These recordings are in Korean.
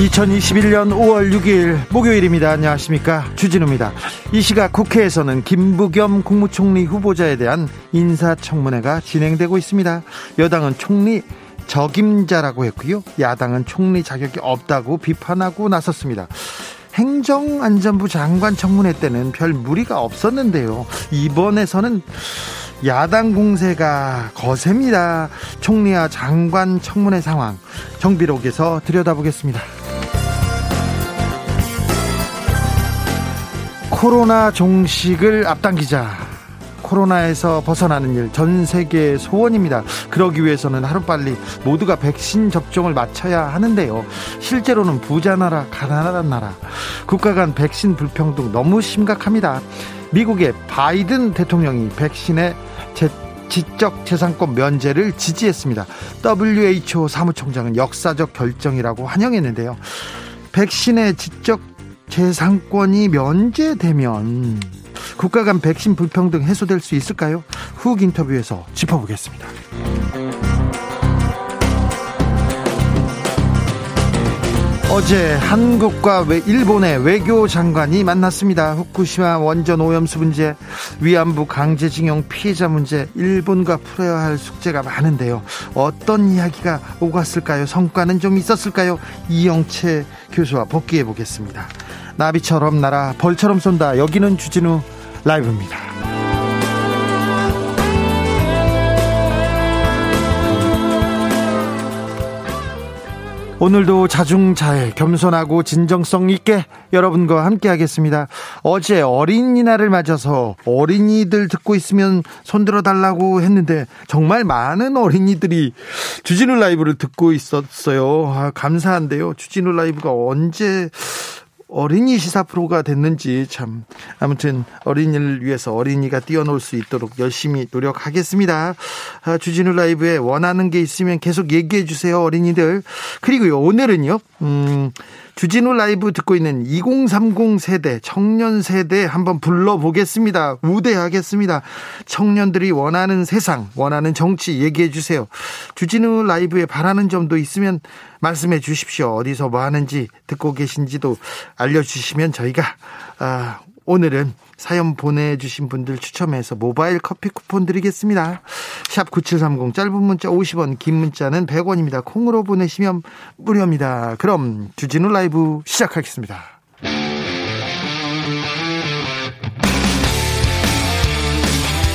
2021년 5월 6일 목요일입니다. 안녕하십니까. 주진우입니다. 이 시각 국회에서는 김부겸 국무총리 후보자에 대한 인사청문회가 진행되고 있습니다. 여당은 총리 적임자라고 했고요. 야당은 총리 자격이 없다고 비판하고 나섰습니다. 행정안전부 장관 청문회 때는 별 무리가 없었는데요. 이번에서는 야당 공세가 거셉니다. 총리와 장관 청문회 상황 정비록에서 들여다보겠습니다. 코로나 종식을 앞당기자 코로나에서 벗어나는 일 전 세계 소원입니다. 그러기 위해서는 하루빨리 모두가 백신 접종을 마쳐야 하는데요. 실제로는 부자 나라, 가난한 나라, 국가 간 백신 불평등 너무 심각합니다. 미국의 바이든 대통령이 백신의 제, 지적 재산권 면제를 지지했습니다. WHO 사무총장은 역사적 결정이라고 환영했는데요. 백신의 지적 재산권이 면제되면 국가 간 백신 불평등 해소될 수 있을까요? 훅 인터뷰에서 짚어보겠습니다. 어제 한국과 일본의 외교 장관이 만났습니다. 후쿠시마 원전 오염수 문제, 위안부 강제징용 피해자 문제, 일본과 풀어야 할 숙제가 많은데요. 어떤 이야기가 오갔을까요? 성과는 좀 있었을까요? 이영채 교수와 복귀해 보겠습니다. 나비처럼 날아 벌처럼 쏜다. 여기는 주진우 라이브입니다. 오늘도 자중자애 겸손하고 진정성 있게 여러분과 함께 하겠습니다. 어제 어린이날을 맞아서 어린이들 듣고 있으면 손들어 달라고 했는데 정말 많은 어린이들이 주진우 라이브를 듣고 있었어요. 아, 감사한데요. 주진우 라이브가 언제 어린이 시사 프로가 됐는지 참 아무튼 어린이를 위해서 어린이가 뛰어놀 수 있도록 열심히 노력하겠습니다. 아, 주진우 라이브에 원하는 게 있으면 계속 얘기해 주세요 어린이들. 그리고요 오늘은요 음 주진우 라이브 듣고 있는 2030 세대, 청년 세대 한번 불러보겠습니다. 우대하겠습니다. 청년들이 원하는 세상, 원하는 정치 얘기해 주세요. 주진우 라이브에 바라는 점도 있으면 말씀해 주십시오. 어디서 뭐 하는지 듣고 계신지도 알려주시면 저희가 아, 오늘은 사연 보내주신 분들 추첨해서 모바일 커피 쿠폰 드리겠습니다. 샵 9730 짧은 문자 50원 긴 문자는 100원입니다. 콩으로 보내시면 무료입니다. 그럼 주진우 라이브 시작하겠습니다.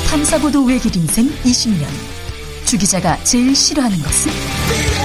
탐사보도 외길 인생 20년 주 기자가 제일 싫어하는 것은?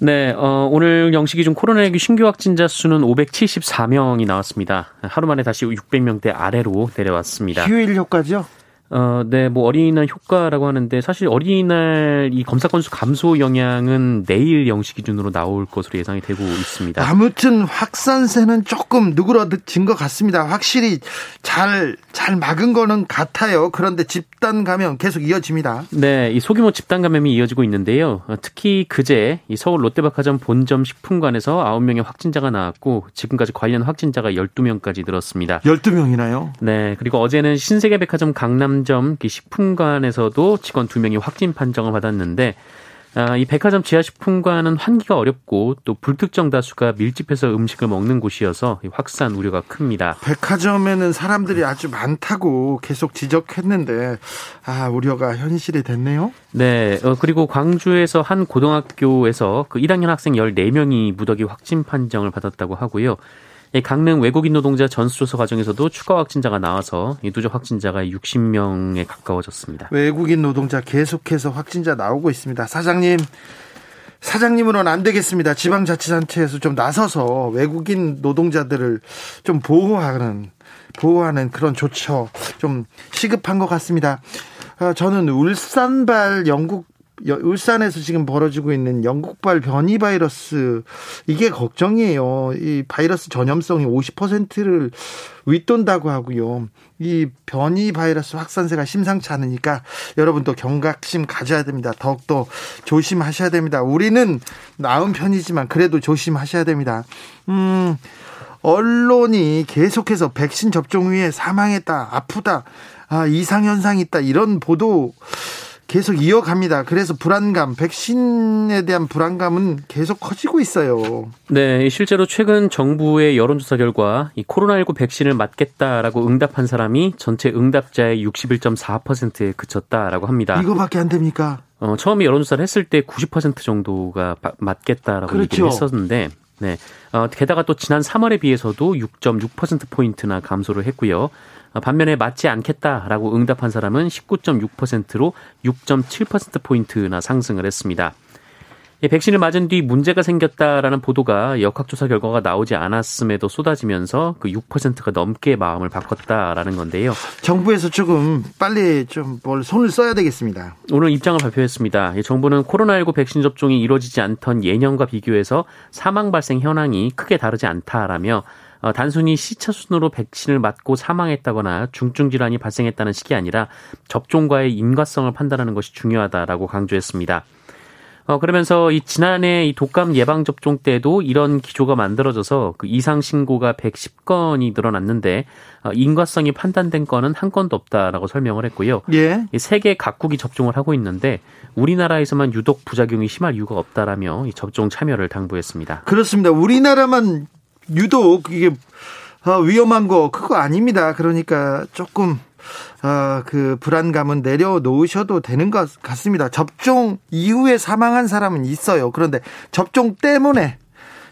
네, 어, 오늘 영시 기준 코로나19 신규 확진자 수는 574명이 나왔습니다. 하루 만에 다시 600명대 아래로 내려왔습니다. 휴일 효과죠? 어, 네, 뭐 어린이날 효과라고 하는데 사실 어린이날 이 검사 건수 감소 영향은 내일 영시 기준으로 나올 것으로 예상이 되고 있습니다. 아무튼 확산세는 조금 누그러진 것 같습니다. 확실히 잘, 잘 막은 거는 같아요. 그런데 집단 감염 계속 이어집니다. 네, 이 소규모 집단 감염이 이어지고 있는데요. 어, 특히 그제 이 서울 롯데백화점 본점 식품관에서 9명의 확진자가 나왔고 지금까지 관련 확진자가 12명까지 늘었습니다. 12명이나요? 네, 그리고 어제는 신세계백화점 강남 상점 식품관에서도 직원 두 명이 확진 판정을 받았는데 아, 이 백화점 지하식품관은 환기가 어렵고 또 불특정 다수가 밀집해서 음식을 먹는 곳이어서 확산 우려가 큽니다. 백화점에는 사람들이 아주 많다고 계속 지적했는데 아 우려가 현실이 됐네요. 네, 어, 그리고 광주에서 한 고등학교에서 그 1학년 학생 14명이 무더기 확진 판정을 받았다고 하고요. 강릉 외국인 노동자 전수조사 과정에서도 추가 확진자가 나와서 누적 확진자가 60명에 가까워졌습니다. 외국인 노동자 계속해서 확진자 나오고 있습니다. 사장님, 사장님으로는 안 되겠습니다. 지방자치단체에서 좀 나서서 외국인 노동자들을 좀 보호하는 보호하는 그런 조처 좀 시급한 것 같습니다. 어, 저는 울산발 영국 울산에서 지금 벌어지고 있는 영국발 변이 바이러스 이게 걱정이에요. 이 바이러스 전염성이 50%를 윗돈다고 하고요. 이 변이 바이러스 확산세가 심상치 않으니까 여러분도 경각심 가져야 됩니다. 더욱더 조심하셔야 됩니다. 우리는 나은 편이지만 그래도 조심하셔야 됩니다. 음, 언론이 계속해서 백신 접종 후에 사망했다, 아프다, 아, 이상현상이 있다, 이런 보도 계속 이어갑니다. 그래서 불안감, 백신에 대한 불안감은 계속 커지고 있어요. 네, 실제로 최근 정부의 여론조사 결과 이 코로나19 백신을 맞겠다라고 응답한 사람이 전체 응답자의 61.4%에 그쳤다라고 합니다. 이거밖에 안 됩니까? 어, 처음에 여론조사를 했을 때 90% 정도가 맞겠다라고 그렇죠. 얘기를 했었는데, 네. 어, 게다가 또 지난 3월에 비해서도 6.6%포인트나 감소를 했고요. 반면에 맞지 않겠다라고 응답한 사람은 19.6%로 6.7%포인트나 상승을 했습니다. 백신을 맞은 뒤 문제가 생겼다라는 보도가 역학조사 결과가 나오지 않았음에도 쏟아지면서 그 6%가 넘게 마음을 바꿨다라는 건데요. 정부에서 조금 빨리 좀 뭘 손을 써야 되겠습니다. 오늘 입장을 발표했습니다. 정부는 코로나19 백신 접종이 이루어지지 않던 예년과 비교해서 사망 발생 현황이 크게 다르지 않다라며 어, 단순히 시차 순으로 백신을 맞고 사망했다거나 중증 질환이 발생했다는 식이 아니라 접종과의 인과성을 판단하는 것이 중요하다라고 강조했습니다. 어, 그러면서 이 지난해 이 독감 예방 접종 때도 이런 기조가 만들어져서 그 이상 신고가 110건이 늘어났는데 어, 인과성이 판단된 건은 한 건도 없다라고 설명을 했고요. 예. 세계 각국이 접종을 하고 있는데 우리나라에서만 유독 부작용이 심할 이유가 없다라며 이 접종 참여를 당부했습니다. 그렇습니다. 우리나라만 유독 이게 어, 위험한 거 그거 아닙니다. 그러니까 조금 어, 그 불안감은 내려놓으셔도 되는 것 같습니다. 접종 이후에 사망한 사람은 있어요. 그런데 접종 때문에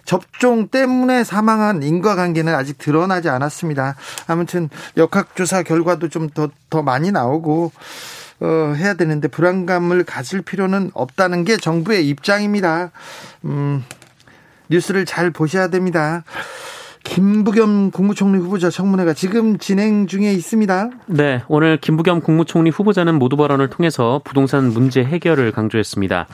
접종 때문에 사망한 인과관계는 아직 드러나지 않았습니다. 아무튼 역학조사 결과도 좀 더더 많이 나오고 어, 해야 되는데 불안감을 가질 필요는 없다는 게 정부의 입장입니다. 음, 뉴스를 잘 보셔야 됩니다. 김부겸 국무총리 후보자 청문회가 지금 진행 중에 있습니다. 네, 오늘 김부겸 국무총리 후보자는 모두 발언을 통해서 부동산 문제 해결을 강조했습니다.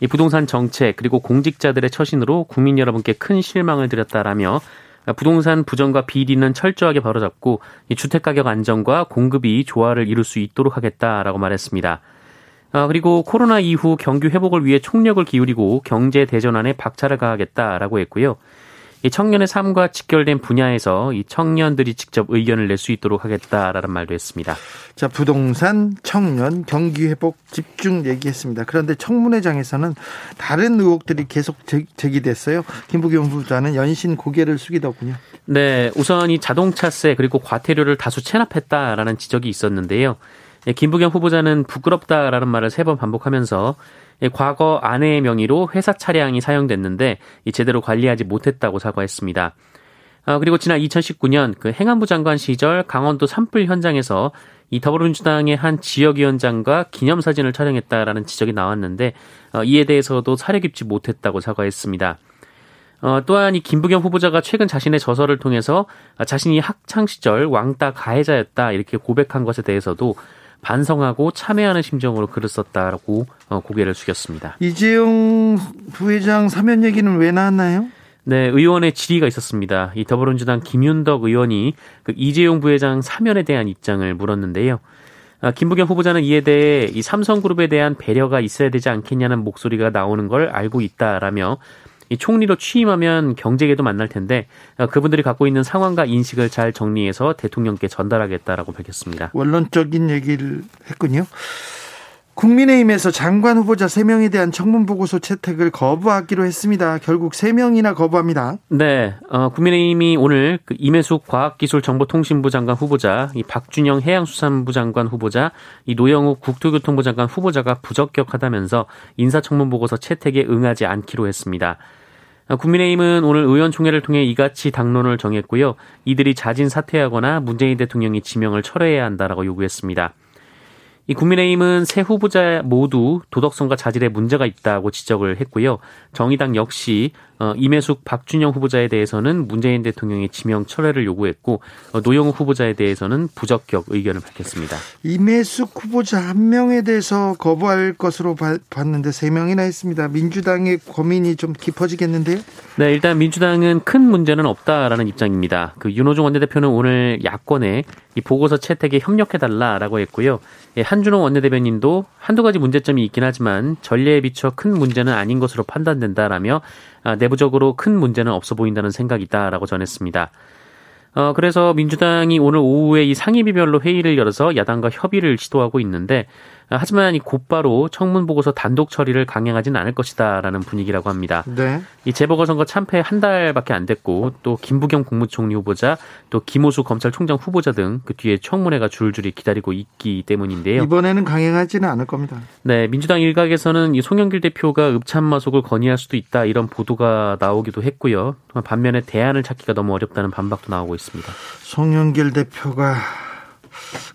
이 부동산 정책 그리고 공직자들의 처신으로 국민 여러분께 큰 실망을 드렸다라며 부동산 부정과 비리는 철저하게 바로잡고 이 주택 가격 안정과 공급이 조화를 이룰 수 있도록 하겠다라고 말했습니다. 아, 그리고 코로나 이후 경기 회복을 위해 총력을 기울이고 경제 대전환에 박차를 가하겠다라고 했고요. 이 청년의 삶과 직결된 분야에서 이 청년들이 직접 의견을 낼 수 있도록 하겠다라는 말도 했습니다. 자, 부동산, 청년, 경기 회복 집중 얘기했습니다. 그런데 청문회장에서는 다른 의혹들이 계속 제기됐어요. 김부겸 후보자는 연신 고개를 숙이더군요. 네, 우선 이 자동차세 그리고 과태료를 다수 체납했다라는 지적이 있었는데요. 예, 김부겸 후보자는 부끄럽다라는 말을 세 번 반복하면서 예, 과거 아내의 명의로 회사 차량이 사용됐는데 제대로 관리하지 못했다고 사과했습니다. 아, 그리고 지난 2019년 그 행안부 장관 시절 강원도 산불 현장에서 이 더불어민주당의 한 지역위원장과 기념사진을 촬영했다라는 지적이 나왔는데 어, 이에 대해서도 사려 깊지 못했다고 사과했습니다. 어, 또한 이 김부겸 후보자가 최근 자신의 저서를 통해서 자신이 학창 시절 왕따 가해자였다 이렇게 고백한 것에 대해서도 반성하고 참회하는 심정으로 글을 썼다라고 어, 고개를 숙였습니다. 이재용 부회장 사면 얘기는 왜 나왔나요? 네, 의원의 질의가 있었습니다. 이 더불어민주당 김윤덕 의원이 그 이재용 부회장 사면에 대한 입장을 물었는데요. 아, 김부겸 후보자는 이에 대해 이 삼성그룹에 대한 배려가 있어야 되지 않겠냐는 목소리가 나오는 걸 알고 있다라며 이 총리로 취임하면 경제계도 만날 텐데 어, 그분들이 갖고 있는 상황과 인식을 잘 정리해서 대통령께 전달하겠다라고 밝혔습니다. 원론적인 얘기를 했군요. 국민의힘에서 장관 후보자 3명에 대한 청문 보고서 채택을 거부하기로 했습니다. 결국 3명이나 거부합니다. 네, 어, 국민의힘이 오늘 그 임혜숙 과학기술정보통신부 장관 후보자, 이 박준영 해양수산부 장관 후보자, 이 노영욱 국토교통부 장관 후보자가 부적격하다면서 인사청문 보고서 채택에 응하지 않기로 했습니다. 어, 국민의힘은 오늘 의원총회를 통해 이같이 당론을 정했고요. 이들이 자진 사퇴하거나 문재인 대통령이 지명을 철회해야 한다라고 요구했습니다. 이 국민의힘은 새 후보자 모두 도덕성과 자질에 문제가 있다고 지적을 했고요. 정의당 역시 어, 임혜숙, 박준영 후보자에 대해서는 문재인 대통령의 지명 철회를 요구했고 어, 노영욱 후보자에 대해서는 부적격 의견을 밝혔습니다. 임혜숙 후보자 한 명에 대해서 거부할 것으로 봤는데 세 명이나 했습니다. 민주당의 고민이 좀 깊어지겠는데요? 네, 일단 민주당은 큰 문제는 없다라는 입장입니다. 그 윤호중 원내대표는 오늘 야권에 이 보고서 채택에 협력해달라라고 했고요. 예, 한준호 원내대변인도 한두 가지 문제점이 있긴 하지만 전례에 비춰 큰 문제는 아닌 것으로 판단된다라며 아, 내부적으로 큰 문제는 없어 보인다는 생각이 있다라고 전했습니다. 어, 그래서 민주당이 오늘 오후에 이 상임위별로 회의를 열어서 야당과 협의를 시도하고 있는데 하지만 이 곧바로 청문 보고서 단독 처리를 강행하지는 않을 것이다라는 분위기라고 합니다. 네. 이 재보궐선거 참패 한 달밖에 안 됐고 또 김부겸 국무총리 후보자 또 김호수 검찰총장 후보자 등 그 뒤에 청문회가 줄줄이 기다리고 있기 때문인데요. 이번에는 강행하지는 않을 겁니다. 네, 민주당 일각에서는 이 송영길 대표가 읍참마속을 건의할 수도 있다 이런 보도가 나오기도 했고요. 반면에 대안을 찾기가 너무 어렵다는 반박도 나오고 있습니다. 송영길 대표가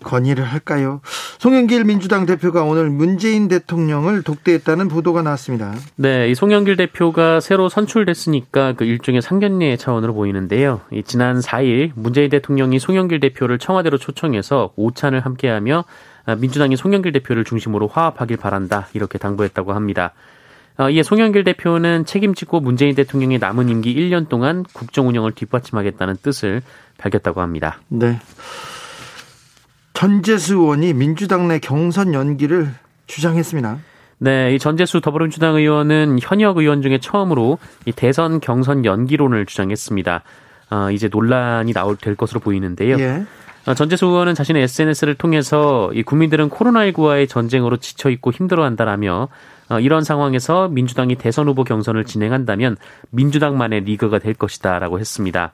건의를 할까요? 송영길 민주당 대표가 오늘 문재인 대통령을 독대했다는 보도가 나왔습니다. 네, 이 송영길 대표가 새로 선출됐으니까 그 일종의 상견례 차원으로 보이는데요. 지난 4일 문재인 대통령이 송영길 대표를 청와대로 초청해서 오찬을 함께하며 민주당이 송영길 대표를 중심으로 화합하길 바란다 이렇게 당부했다고 합니다. 어, 이에 송영길 대표는 책임지고 문재인 대통령의 남은 임기 1년 동안 국정 운영을 뒷받침하겠다는 뜻을 밝혔다고 합니다. 네. 전재수 의원이 민주당 내 경선 연기를 주장했습니다. 네, 이 전재수 더불어민주당 의원은 현역 의원 중에 처음으로 이 대선 경선 연기론을 주장했습니다. 어, 이제 논란이 나올 될 것으로 보이는데요. 예. 어, 전재수 의원은 자신의 SNS를 통해서 이 국민들은 코로나19와의 전쟁으로 지쳐 있고 힘들어한다라며 어, 이런 상황에서 민주당이 대선 후보 경선을 진행한다면 민주당만의 리그가 될 것이다라고 했습니다.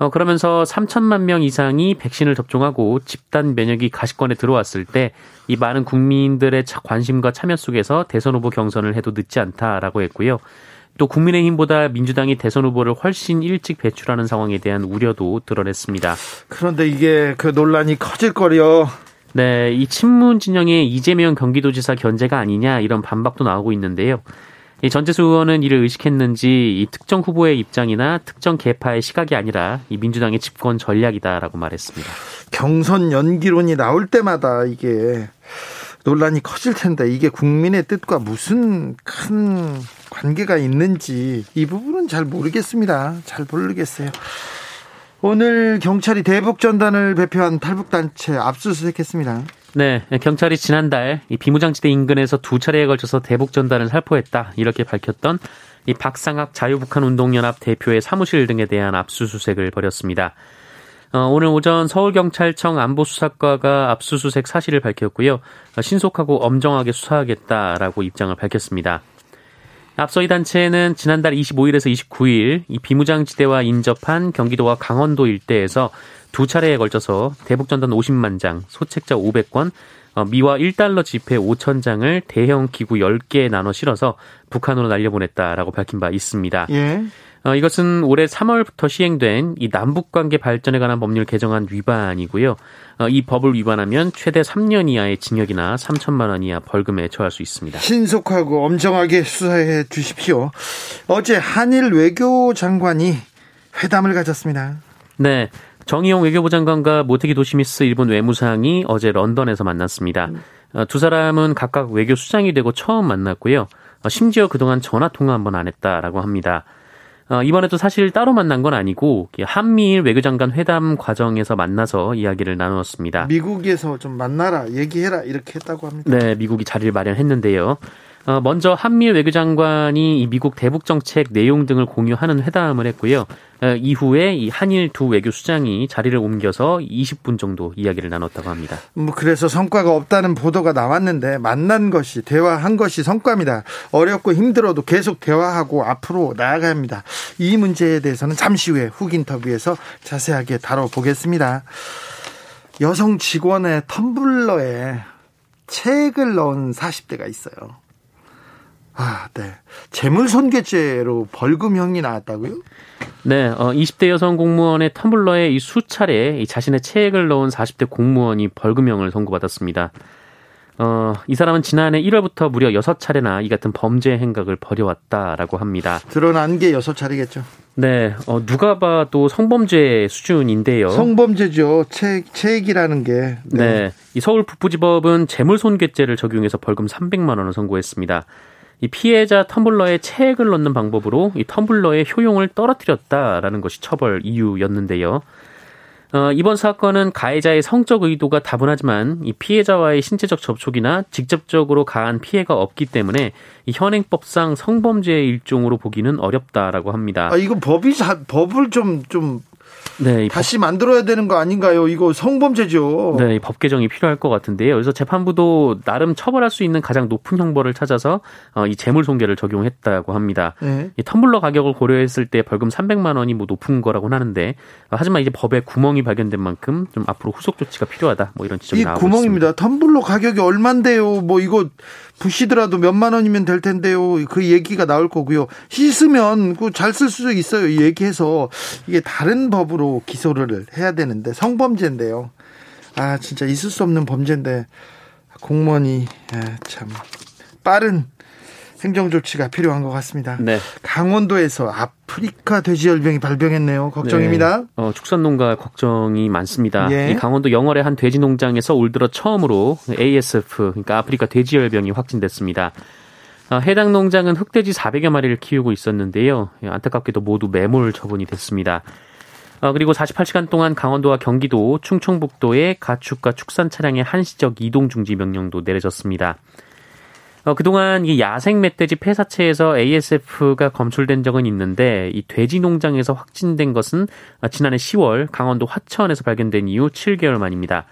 어, 그러면서 3천만 명 이상이 백신을 접종하고 집단 면역이 가시권에 들어왔을 때 이 많은 국민들의 관심과 참여 속에서 대선 후보 경선을 해도 늦지 않다라고 했고요. 또 국민의힘보다 민주당이 대선 후보를 훨씬 일찍 배출하는 상황에 대한 우려도 드러냈습니다. 그런데 이게 그 논란이 커질 거려. 네, 이 친문 진영의 이재명 경기도지사 견제가 아니냐 이런 반박도 나오고 있는데요. 이 전재수 의원은 이를 의식했는지 이 특정 후보의 입장이나 특정 개파의 시각이 아니라 이 민주당의 집권 전략이다라고 말했습니다. 경선 연기론이 나올 때마다 이게 논란이 커질 텐데 이게 국민의 뜻과 무슨 큰 관계가 있는지 이 부분은 잘 모르겠습니다. 잘 모르겠어요. 오늘 경찰이 대북 전단을 배표한 탈북 단체 압수수색했습니다. 네, 경찰이 지난달 이 비무장지대 인근에서 두 차례에 걸쳐서 대북 전단을 살포했다 이렇게 밝혔던 이 박상학 자유북한운동연합 대표의 사무실 등에 대한 압수수색을 벌였습니다. 어, 오늘 오전 서울경찰청 안보수사과가 압수수색 사실을 밝혔고요. 신속하고 엄정하게 수사하겠다라고 입장을 밝혔습니다. 앞서 이 단체는 지난달 25일에서 29일 이 비무장지대와 인접한 경기도와 강원도 일대에서 두 차례에 걸쳐서 대북전단 50만 장, 소책자 500권, 어, 미화 1달러 지폐 5천 장을 대형 기구 10개에 나눠 실어서 북한으로 날려보냈다라고 밝힌 바 있습니다. 예. 어, 이것은 올해 3월부터 시행된 이 남북 관계 발전에 관한 법률 개정안 위반이고요. 어, 이 법을 위반하면 최대 3년 이하의 징역이나 3천만 원 이하 벌금에 처할 수 있습니다. 신속하고 엄정하게 수사해 주십시오. 어제 한일 외교 장관이 회담을 가졌습니다. 네. 정의용 외교부 장관과 모테기 도시미스 일본 외무상이 어제 런던에서 만났습니다. 음. 어, 두 사람은 각각 외교 수장이 되고 처음 만났고요. 어, 심지어 그동안 전화 통화 한 번 안 했다라고 합니다. 어, 이번에도 사실 따로 만난 건 아니고 한미일 외교장관 회담 과정에서 만나서 이야기를 나누었습니다. 미국에서 좀 만나라, 얘기해라 이렇게 했다고 합니다. 네, 미국이 자리를 마련했는데요. 어, 먼저 한미일 외교장관이 미국 대북 정책 내용 등을 공유하는 회담을 했고요. 어, 이후에 이 한일 두 외교 수장이 자리를 옮겨서 20분 정도 이야기를 나눴다고 합니다. 뭐 그래서 성과가 없다는 보도가 나왔는데 만난 것이 대화한 것이 성과입니다. 어렵고 힘들어도 계속 대화하고 앞으로 나아가야 합니다. 이 문제에 대해서는 잠시 후에 훅 인터뷰에서 자세하게 다뤄보겠습니다. 여성 직원의 텀블러에 책을 넣은 40대가 있어요. 아, 네. 재물손괴죄로 벌금형이 나왔다고요? 네, 어, 20대 여성 공무원의 텀블러에 이 수차례 이 자신의 체액을 넣은 40대 공무원이 벌금형을 선고받았습니다. 어, 이 사람은 지난해 1월부터 무려 6차례나 이 같은 범죄 행각을 벌여왔다라고 합니다. 드러난 게 6차례겠죠. 네, 어, 누가 봐도 성범죄 수준인데요. 성범죄죠. 체, 체액이라는 게. 네. 네. 이 서울 북부지법은 재물손괴죄를 적용해서 벌금 300만 원을 선고했습니다. 이 피해자 텀블러에 체액을 넣는 방법으로 이 텀블러의 효용을 떨어뜨렸다라는 것이 처벌 이유였는데요. 어, 이번 사건은 가해자의 성적 의도가 다분하지만 이 피해자와의 신체적 접촉이나 직접적으로 가한 피해가 없기 때문에 이 현행법상 성범죄의 일종으로 보기는 어렵다라고 합니다. 아, 이거 법이 법을 좀좀 좀 네, 다시 법... 만들어야 되는 거 아닌가요? 이거 성범죄죠. 네, 법 개정이 필요할 것 같은데요. 그래서 재판부도 나름 처벌할 수 있는 가장 높은 형벌을 찾아서 어, 이 재물 손괴를 적용했다고 합니다. 네. 이 텀블러 가격을 고려했을 때 벌금 300만 원이 뭐 높은 거라고는 하는데 어, 하지만 이제 법에 구멍이 발견된 만큼 좀 앞으로 후속 조치가 필요하다. 뭐 이런 지적이 나오고 구멍입니다. 있습니다. 텀블러 가격이 얼만데요? 뭐 이거 부시더라도 몇만 원이면 될 텐데요. 그 얘기가 나올 거고요. 씻으면 그잘쓸 수 있어요. 얘기해서 이게 다른 법으로 기소를 해야 되는데 성범죄인데요. 아 진짜 있을 수 없는 범죄인데 공무원이 아, 참 빠른 행정 조치가 필요한 것 같습니다. 네. 강원도에서 아프리카 돼지열병이 발병했네요. 걱정입니다. 네. 어, 축산농가 걱정이 많습니다. 예. 이 강원도 영월의 한 돼지 농장에서 올 들어 처음으로 ASF, 그러니까 아프리카 돼지열병이 확진됐습니다. 어, 해당 농장은 흑돼지 400여 마리를 키우고 있었는데요. 예, 안타깝게도 모두 매몰 처분이 됐습니다. 어, 그리고 48시간 동안 강원도와 경기도, 충청북도에 가축과 축산 차량의 한시적 이동 중지 명령도 내려졌습니다. 어, 그동안 이 야생 멧돼지 폐사체에서 ASF가 검출된 적은 있는데 이 돼지 농장에서 확진된 것은 지난해 10월 강원도 화천에서 발견된 이후 7개월 만입니다.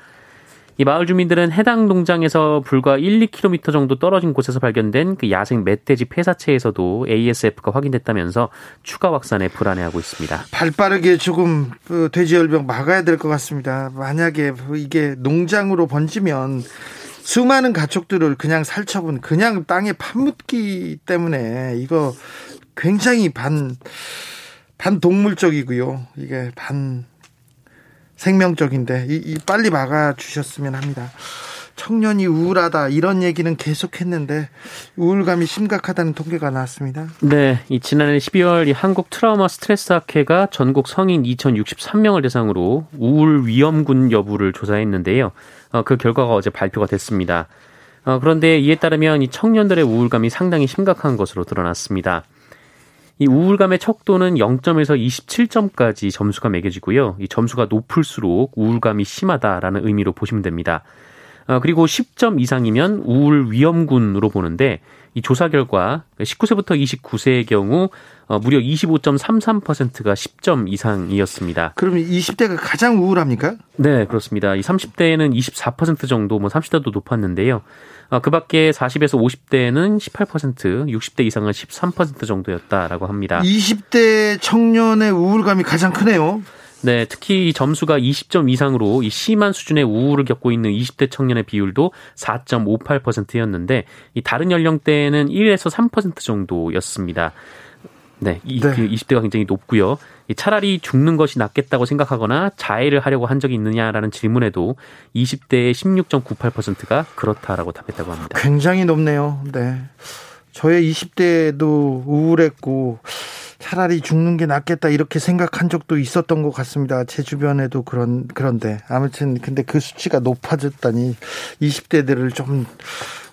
이 마을 주민들은 해당 농장에서 불과 1, 2km 정도 떨어진 곳에서 발견된 그 야생 멧돼지 폐사체에서도 ASF가 확인됐다면서 추가 확산에 불안해하고 있습니다. 발빠르게 조금 그 돼지열병 막아야 될 것 같습니다. 만약에 이게 농장으로 번지면 수많은 가축들을 그냥 살처분, 그냥 땅에 파묻기 때문에 이거 굉장히 반, 반동물적이고요. 이게 반 생명적인데, 이, 이 빨리 막아 주셨으면 합니다. 청년이 우울하다 이런 얘기는 계속했는데 우울감이 심각하다는 통계가 나왔습니다. 네, 이 지난해 12월 이 한국 트라우마 스트레스 학회가 전국 성인 2,063명을 대상으로 우울 위험군 여부를 조사했는데요. 어, 그 결과가 어제 발표가 됐습니다. 어, 그런데 이에 따르면 이 청년들의 우울감이 상당히 심각한 것으로 드러났습니다. 이 우울감의 척도는 0점에서 27점까지 점수가 매겨지고요. 이 점수가 높을수록 우울감이 심하다라는 의미로 보시면 됩니다. 어, 그리고 10점 이상이면 우울 위험군으로 보는데 이 조사 결과 19세부터 29세의 경우 어, 무려 25.33%가 10점 이상이었습니다. 그러면 20대가 가장 우울합니까? 네, 그렇습니다. 이 30대에는 24% 정도, 뭐 30대도 높았는데요. 어, 그 밖에 40에서 50대는 18%, 60대 이상은 13% 정도였다라고 합니다. 20대 청년의 우울감이 가장 크네요. 네, 특히 점수가 20점 이상으로 이 심한 수준의 우울을 겪고 있는 20대 청년의 비율도 4.58%였는데 이 다른 연령대에는 1에서 3% 정도였습니다. 네, 이, 네. 20대가 그 굉장히 높고요. 차라리 죽는 것이 낫겠다고 생각하거나 자해를 하려고 한 적이 있느냐라는 질문에도 20대의 16.98%가 그렇다라고 답했다고 합니다. 굉장히 높네요. 네. 저의 20대도 우울했고 차라리 죽는 게 낫겠다 이렇게 생각한 적도 있었던 것 같습니다. 제 주변에도 그런 그런데 아무튼 근데 그 수치가 높아졌다니 20대들을 좀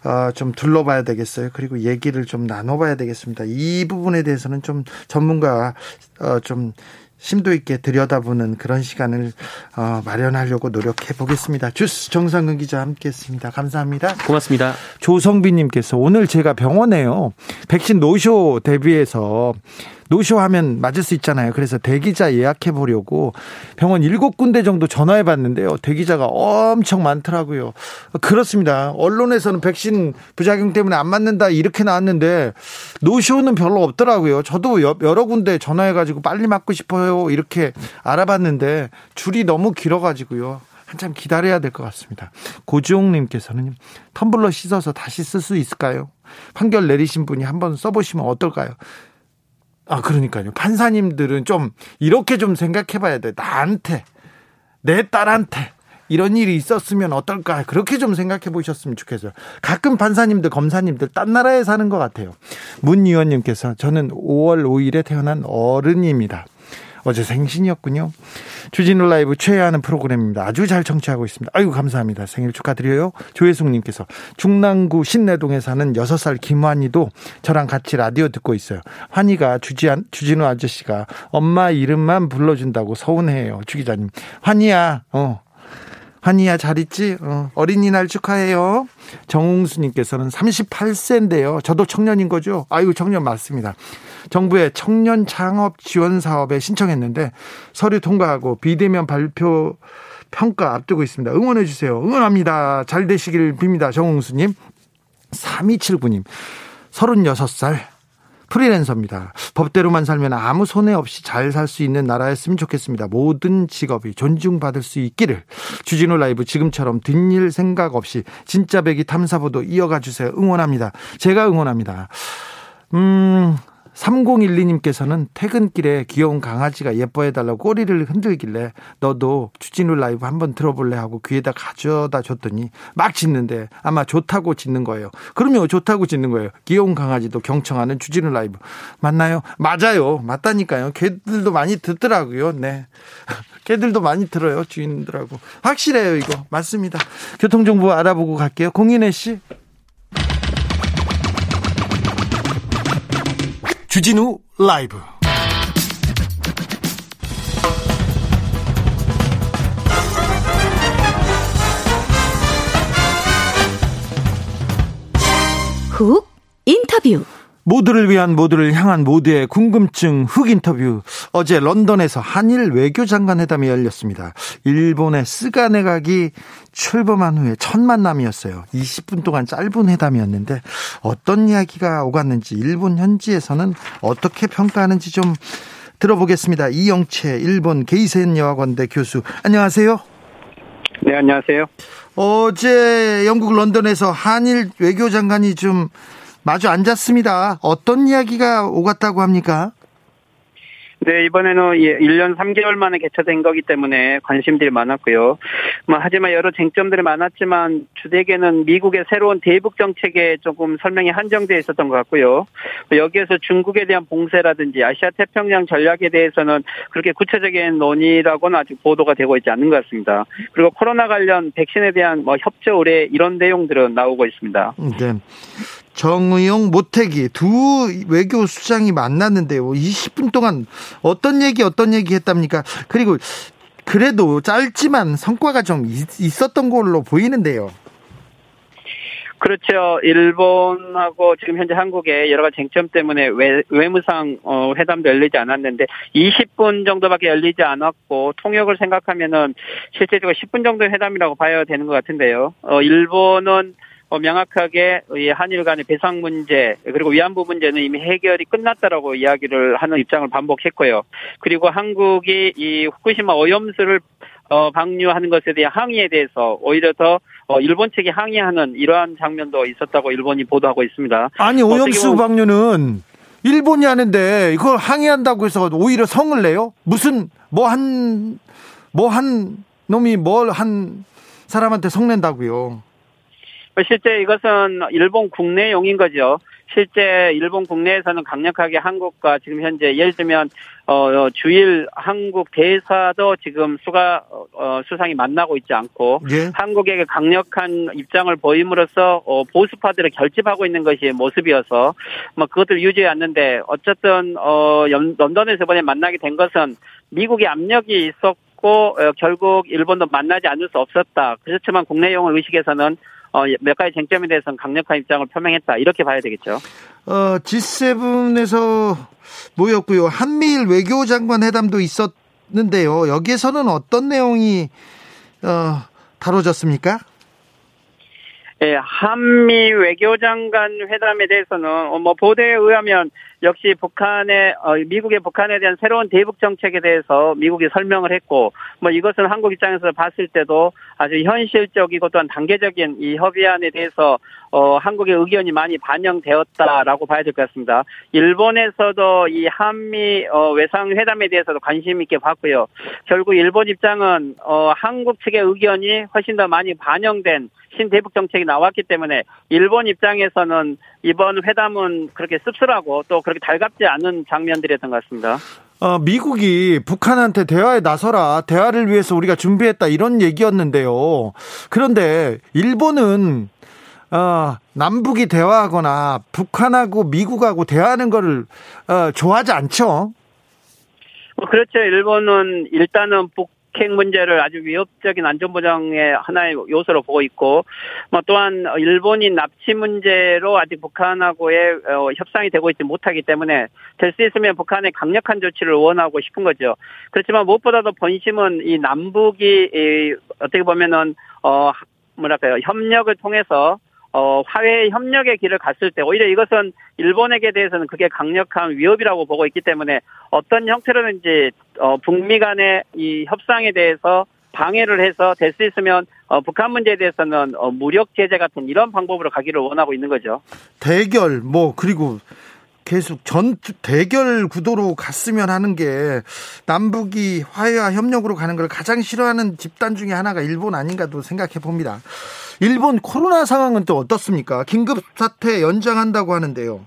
어, 좀 둘러봐야 되겠어요. 그리고 얘기를 좀 나눠봐야 되겠습니다. 이 부분에 대해서는 좀 전문가 어, 좀 심도 있게 들여다보는 그런 시간을 어, 마련하려고 노력해 보겠습니다. 주스 정상근 기자 함께했습니다. 감사합니다. 고맙습니다. 조성빈님께서 오늘 제가 병원에요 백신 노쇼 대비해서 노쇼하면 맞을 수 있잖아요. 그래서 대기자 예약해 보려고 병원 일곱 군데 정도 전화해 봤는데요. 대기자가 엄청 많더라고요. 그렇습니다. 언론에서는 백신 부작용 때문에 안 맞는다 이렇게 나왔는데 노쇼는 별로 없더라고요. 저도 여러 군데 전화해 가지고 빨리 맞고 싶어요. 이렇게 알아봤는데 줄이 너무 길어 가지고요. 한참 기다려야 될 것 같습니다. 고지홍님께서는 텀블러 씻어서 다시 쓸 수 있을까요? 판결 내리신 분이 한번 써보시면 어떨까요? 아, 그러니까요. 판사님들은 좀 이렇게 좀 생각해 봐야 돼. 나한테, 내 딸한테 이런 일이 있었으면 어떨까. 그렇게 좀 생각해 보셨으면 좋겠어요. 가끔 판사님들, 검사님들 딴 나라에 사는 것 같아요. 문 의원님께서 저는 5월 5일에 태어난 어른입니다. 어제 생신이었군요. 주진우 라이브 최애하는 프로그램입니다. 아주 잘 청취하고 있습니다. 아이고 감사합니다. 생일 축하드려요. 조혜숙님께서 중랑구 신내동에 사는 6살 김환이도 저랑 같이 라디오 듣고 있어요. 환이가 주지한, 주진우 아저씨가 엄마 이름만 불러준다고 서운해요. 주 기자님. 환이야, 어, 환희야 잘 있지? 어, 어린이날 축하해요. 정웅수님께서는 38세인데요. 저도 청년인 거죠? 아유 청년 맞습니다. 정부의 청년 창업 지원 사업에 신청했는데 서류 통과하고 비대면 발표 평가 앞두고 있습니다. 응원해 주세요. 응원합니다. 잘 되시길 빕니다. 정웅수님. 3279님. 36살 프리랜서입니다. 법대로만 살면 아무 손해 없이 잘 살 수 있는 나라였으면 좋겠습니다. 모든 직업이 존중받을 수 있기를. 주진우 라이브 지금처럼 뒷일 생각 없이 진짜 배기 탐사보도 이어가 주세요. 응원합니다. 제가 응원합니다. 음, 3012님께서는 퇴근길에 귀여운 강아지가 예뻐해달라고 꼬리를 흔들길래 너도 주진우 라이브 한번 들어볼래 하고 귀에다 가져다 줬더니 막 짖는데 아마 좋다고 짖는 거예요. 그러면 좋다고 짖는 거예요. 귀여운 강아지도 경청하는 주진우 라이브. 맞나요? 맞아요. 맞다니까요. 개들도 많이 듣더라고요. 네. 개들도 많이 들어요. 주인들하고. 확실해요, 이거. 맞습니다. 교통정보 알아보고 갈게요. 공인혜 씨. 주진우 라이브. 훅 인터뷰 모두를 위한 모두를 향한 모두의 궁금증 흑 인터뷰. 어제 런던에서 한일 외교장관 회담이 열렸습니다. 일본의 스가 내각이 출범한 후에 첫 만남이었어요. 20분 동안 짧은 회담이었는데 어떤 이야기가 오갔는지 일본 현지에서는 어떻게 평가하는지 좀 들어보겠습니다. 이영채 일본 게이센 여학원대 교수. 안녕하세요. 네, 안녕하세요. 어제 영국 런던에서 한일 외교장관이 좀 마주 앉았습니다. 어떤 이야기가 오갔다고 합니까? 네, 이번에는 1년 3개월 만에 개최된 거기 때문에 관심들이 많았고요. 뭐, 하지만 여러 쟁점들이 많았지만 주되게는 미국의 새로운 대북 정책에 조금 설명이 한정되어 있었던 것 같고요. 여기에서 중국에 대한 봉쇄라든지 아시아 태평양 전략에 대해서는 그렇게 구체적인 논의라고는 아직 보도가 되고 있지 않는 것 같습니다. 그리고 코로나 관련 백신에 대한 뭐 협조 의뢰 이런 내용들은 나오고 있습니다. 네. 정의용, 모태기 두 외교 수장이 만났는데요. 20분 동안 어떤 얘기 어떤 얘기 했답니까? 그리고 그래도 짧지만 성과가 좀 있었던 걸로 보이는데요. 그렇죠. 일본하고 지금 현재 한국의 여러 가지 쟁점 때문에 외, 외무상 어, 회담도 열리지 않았는데 20분 정도밖에 열리지 않았고 통역을 생각하면은 실제적으로 10분 정도 회담이라고 봐야 되는 것 같은데요. 어, 일본은 어, 명확하게 이 한일 간의 배상 문제 그리고 위안부 문제는 이미 해결이 끝났다라고 이야기를 하는 입장을 반복했고요. 그리고 한국이 이 후쿠시마 오염수를 어, 방류하는 것에 대한 항의에 대해서 오히려 더 어, 일본 측이 항의하는 이러한 장면도 있었다고 일본이 보도하고 있습니다. 아니 오염수 방류는 일본이 하는데 이걸 항의한다고 해서 오히려 성을 내요? 무슨 뭐 한 뭐한 놈이 뭘 한 사람한테 성낸다고요? 실제 이것은 일본 국내용인 거죠. 실제 일본 국내에서는 강력하게 한국과 지금 현재 예를 들면 어, 주일 한국 대사도 지금 수가 어, 수상이 만나고 있지 않고 예. 한국에게 강력한 입장을 보임으로써 어, 보수파들을 결집하고 있는 것이 모습이어서 뭐 그것들 유지해 왔는데 어쨌든 어, 런던에서 이번에 만나게 된 것은 미국의 압력이 있었고 어, 결국 일본도 만나지 않을 수 없었다. 그렇지만 국내 용어 의식에서는 어, 몇 가지 쟁점에 대해서는 강력한 입장을 표명했다. 이렇게 봐야 되겠죠. 어, G7에서 모였고요. 한미일 외교장관 회담도 있었는데요. 여기에서는 어떤 내용이 어, 다뤄졌습니까? 예, 한미 외교장관 회담에 대해서는 어, 뭐 보도에 의하면 역시 북한의 어, 미국의 북한에 대한 새로운 대북 정책에 대해서 미국이 설명을 했고 뭐 이것은 한국 입장에서 봤을 때도 아주 현실적이고 또한 단계적인 이 협의안에 대해서 어, 한국의 의견이 많이 반영되었다라고 봐야 될 것 같습니다. 일본에서도 이 한미 어, 외상 회담에 대해서도 관심 있게 봤고요. 결국 일본 입장은 어, 한국 측의 의견이 훨씬 더 많이 반영된 신대북 정책이 나왔기 때문에 일본 입장에서는 이번 회담은 그렇게 씁쓸하고 또 그렇게 달갑지 않은 장면들이었던 것 같습니다. 어, 미국이 북한한테 대화에 나서라, 대화를 위해서 우리가 준비했다, 이런 얘기였는데요. 그런데 일본은, 어, 남북이 대화하거나 북한하고 미국하고 대화하는 거를, 어, 좋아하지 않죠? 뭐 그렇죠. 일본은 일단은 북 북핵 문제를 아주 위협적인 안전보장의 하나의 요소로 보고 있고, 뭐 또한 일본이 납치 문제로 아직 북한하고의 어, 협상이 되고 있지 못하기 때문에 될 수 있으면 북한의 강력한 조치를 원하고 싶은 거죠. 그렇지만 무엇보다도 본심은 이 남북이 어떻게 보면은 어 뭐랄까요 협력을 통해서 어, 화해 협력의 길을 갔을 때 오히려 이것은 일본에게 대해서는 그게 강력한 위협이라고 보고 있기 때문에 어떤 형태로든지 어, 북미 간의 이 협상에 대해서 방해를 해서 될 수 있으면 어, 북한 문제에 대해서는 어, 무력 제재 같은 이런 방법으로 가기를 원하고 있는 거죠. 대결 뭐 그리고 계속 전 대결 구도로 갔으면 하는 게 남북이 화해와 협력으로 가는 걸 가장 싫어하는 집단 중에 하나가 일본 아닌가도 생각해 봅니다. 일본 코로나 상황은 또 어떻습니까? 긴급 사태 연장한다고 하는데요.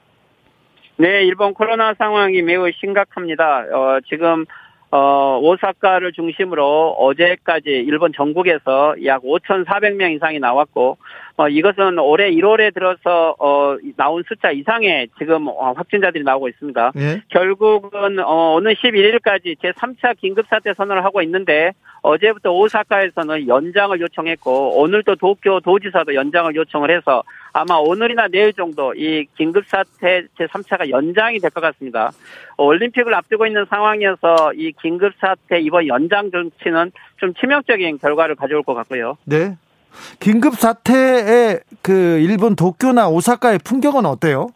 네, 일본 코로나 상황이 매우 심각합니다. 어, 지금 어, 오사카를 중심으로 어제까지 일본 전국에서 약 5,400명 이상이 나왔고, 어, 이것은 올해 1월에 들어서, 어, 나온 숫자 이상의 지금 어, 확진자들이 나오고 있습니다. 예? 결국은, 어, 오늘 11일까지 제3차 긴급사태 선언을 하고 있는데, 어제부터 오사카에서는 연장을 요청했고, 오늘도 도쿄 도지사도 연장을 요청을 해서, 아마 오늘이나 내일 정도 이 긴급사태 제3차가 연장이 될 것 같습니다. 올림픽을 앞두고 있는 상황이어서 이 긴급사태 이번 연장 정치는 좀 치명적인 결과를 가져올 것 같고요. 네. 긴급사태의 그 일본 도쿄나 오사카의 풍경은 어때요?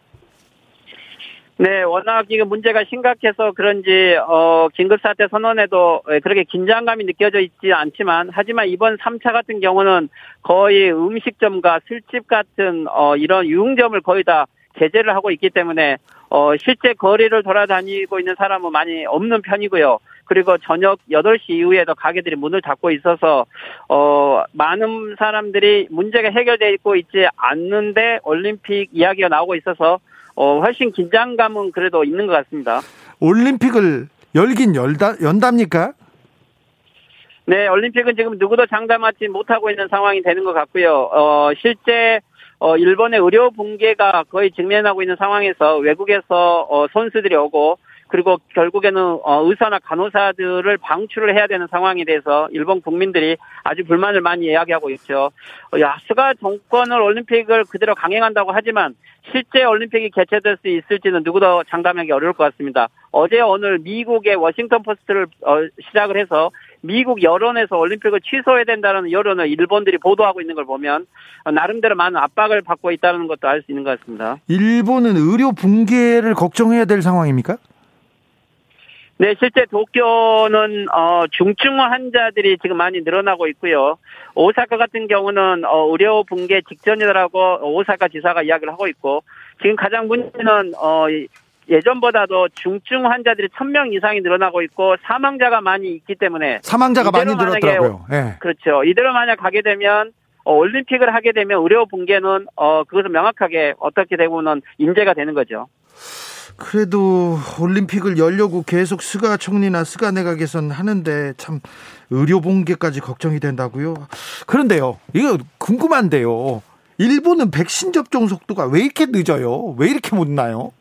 네, 워낙 이거 문제가 심각해서 그런지 어 긴급사태 선언에도 그렇게 긴장감이 느껴져 있지 않지만 하지만 이번 3차 같은 경우는 거의 음식점과 술집 같은 어 이런 유흥점을 거의 다 제재를 하고 있기 때문에 어 실제 거리를 돌아다니고 있는 사람은 많이 없는 편이고요. 그리고 저녁 8시 이후에도 가게들이 문을 닫고 있어서 어 많은 사람들이 문제가 해결되고 있지 않는데 올림픽 이야기가 나오고 있어서 어, 훨씬 긴장감은 그래도 있는 것 같습니다. 올림픽을 열긴 열다, 연답니까? 네, 올림픽은 지금 누구도 장담하지 못하고 있는 상황이 되는 것 같고요. 어, 실제 어, 일본의 의료 붕괴가 거의 직면하고 있는 상황에서 외국에서 어, 선수들이 오고 그리고 결국에는 어, 의사나 간호사들을 방출을 해야 되는 상황에 대해서 일본 국민들이 아주 불만을 많이 이야기하고 있죠. 어, 야, 스가 정권을 올림픽을 그대로 강행한다고 하지만 실제 올림픽이 개최될 수 있을지는 누구도 장담하기 어려울 것 같습니다. 어제 오늘 미국의 워싱턴 포스트를 어, 시작을 해서 미국 여론에서 올림픽을 취소해야 된다는 여론을 일본들이 보도하고 있는 걸 보면 나름대로 많은 압박을 받고 있다는 것도 알 수 있는 것 같습니다. 일본은 의료 붕괴를 걱정해야 될 상황입니까? 네, 실제 도쿄는 어, 중증 환자들이 지금 많이 늘어나고 있고요. 오사카 같은 경우는 어, 의료 붕괴 직전이라고 오사카 지사가 이야기를 하고 있고 지금 가장 문제는 어, 예전보다도 중증 환자들이 1000명 이상이 늘어나고 있고 사망자가 많이 있기 때문에 사망자가 많이 늘었더라고요. 네. 그렇죠. 이대로 만약 가게 되면 어, 올림픽을 하게 되면 의료 붕괴는 어, 그것은 명확하게 어떻게 되고는 인재가 되는 거죠. 그래도 올림픽을 열려고 계속 스가 총리나 스가 내각에선 하는데 참 의료 붕괴까지 걱정이 된다고요. 그런데요, 이거 궁금한데요. 일본은 백신 접종 속도가 왜 이렇게 늦어요? 왜 이렇게 못 놔요?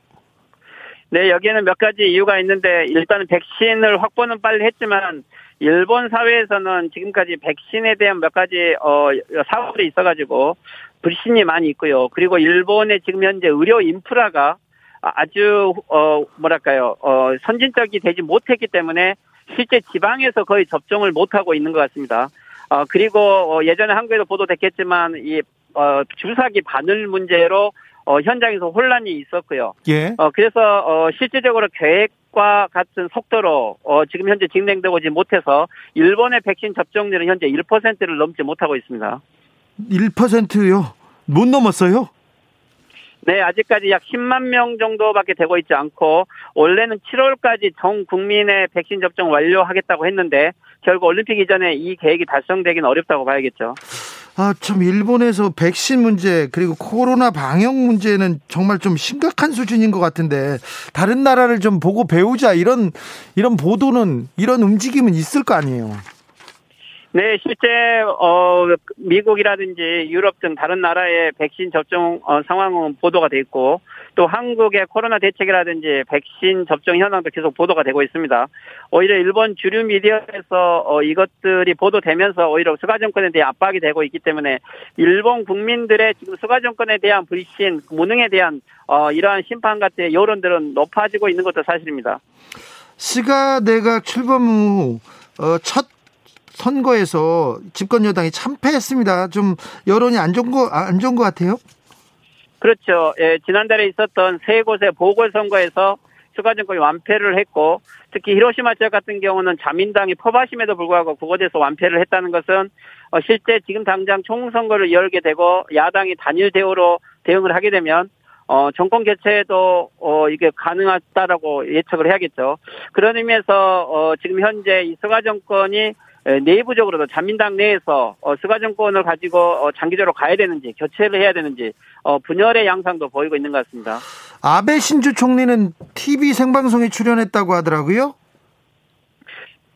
네, 여기에는 몇 가지 이유가 있는데 일단은 백신을 확보는 빨리 했지만 일본 사회에서는 지금까지 백신에 대한 몇 가지 어 사고들이 있어가지고 불신이 많이 있고요. 그리고 일본의 지금 현재 의료 인프라가 아주 어 뭐랄까요 어 선진적이 되지 못했기 때문에 실제 지방에서 거의 접종을 못 하고 있는 것 같습니다. 어 그리고 어, 예전에 한국에도 보도됐겠지만 이 어, 주사기 바늘 문제로 어, 현장에서 혼란이 있었고요. 예. 어, 그래서 어, 실질적으로 계획과 같은 속도로 어, 지금 현재 진행되고 지 못해서 일본의 백신 접종률은 현재 1%를 넘지 못하고 있습니다. 1%요? 못 넘었어요? 네, 아직까지 약 10만 명 정도밖에 되고 있지 않고 원래는 7월까지 전 국민의 백신 접종 완료하겠다고 했는데 결국 올림픽 이전에 이 계획이 달성되기는 어렵다고 봐야겠죠. 아, 참, 일본에서 백신 문제, 그리고 코로나 방역 문제는 정말 좀 심각한 수준인 것 같은데, 다른 나라를 좀 보고 배우자, 이런, 이런 보도는, 이런 움직임은 있을 거 아니에요? 네, 실제 어 미국이라든지 유럽 등 다른 나라의 백신 접종 어, 상황은 보도가 돼 있고 또 한국의 코로나 대책이라든지 백신 접종 현황도 계속 보도가 되고 있습니다. 오히려 일본 주류 미디어에서 어, 이것들이 보도되면서 오히려 수가 정권에 대해 압박이 되고 있기 때문에 일본 국민들의 지금 수가 정권에 대한 불신, 무능에 대한 어, 이러한 심판 같은 여론들은 높아지고 있는 것도 사실입니다. 스가 내각 출범 후첫 어, 선거에서 집권 여당이 참패했습니다. 좀 여론이 안 좋은 거, 안 좋은 것 같아요? 그렇죠. 예, 지난달에 있었던 세 곳의 보궐선거에서 추가 정권이 완패를 했고 특히 히로시마 지역 같은 경우는 자민당이 퍼바심에도 불구하고 그곳에서 완패를 했다는 것은 어, 실제 지금 당장 총선거를 열게 되고 야당이 단일 대우로 대응을 하게 되면 어, 정권 교체도, 어, 이게 가능하다라고 예측을 해야겠죠. 그런 의미에서, 어, 지금 현재 이 스가 정권이 내부적으로도 자민당 내에서 어, 스가 정권을 가지고 어, 장기적으로 가야 되는지 교체를 해야 되는지 어, 분열의 양상도 보이고 있는 것 같습니다. 아베 신조 총리는 TV 생방송에 출연했다고 하더라고요.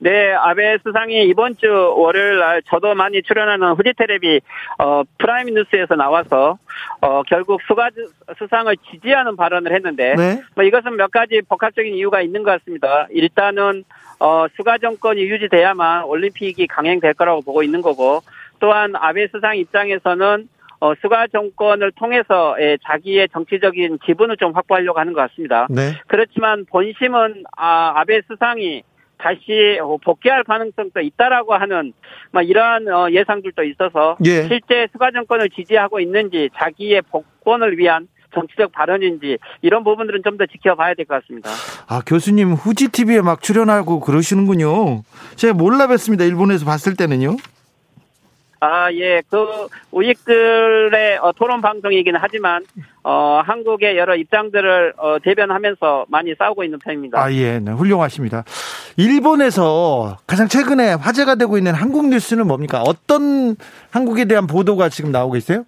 네, 아베 수상이 이번 주 월요일 날 저도 많이 출연하는 후지 테레비 어, 프라임 뉴스에서 나와서 어, 결국 스가 수상을 지지하는 발언을 했는데 네. 뭐 이것은 몇 가지 복합적인 이유가 있는 것 같습니다. 일단은 어, 스가 정권이 유지돼야만 올림픽이 강행될 거라고 보고 있는 거고 또한 아베 수상 입장에서는 어, 스가 정권을 통해서 예, 자기의 정치적인 기반을 좀 확보하려고 하는 것 같습니다. 네. 그렇지만 본심은 아, 아베 수상이 다시 복귀할 가능성도 있다라고 하는 막 이러한 어, 예상들도 있어서 예. 실제 수가 정권을 지지하고 있는지 자기의 복권을 위한 정치적 발언인지 이런 부분들은 좀 더 지켜봐야 될 것 같습니다. 아 교수님 후지 TV에 막 출연하고 그러시는군요. 제가 몰라 뵀습니다. 일본에서 봤을 때는요. 아, 예, 그, 우익들의 어, 토론 방송이기는 하지만, 어, 한국의 여러 입장들을 어, 대변하면서 많이 싸우고 있는 편입니다. 아, 예, 네, 훌륭하십니다. 일본에서 가장 최근에 화제가 되고 있는 한국 뉴스는 뭡니까? 어떤 한국에 대한 보도가 지금 나오고 있어요?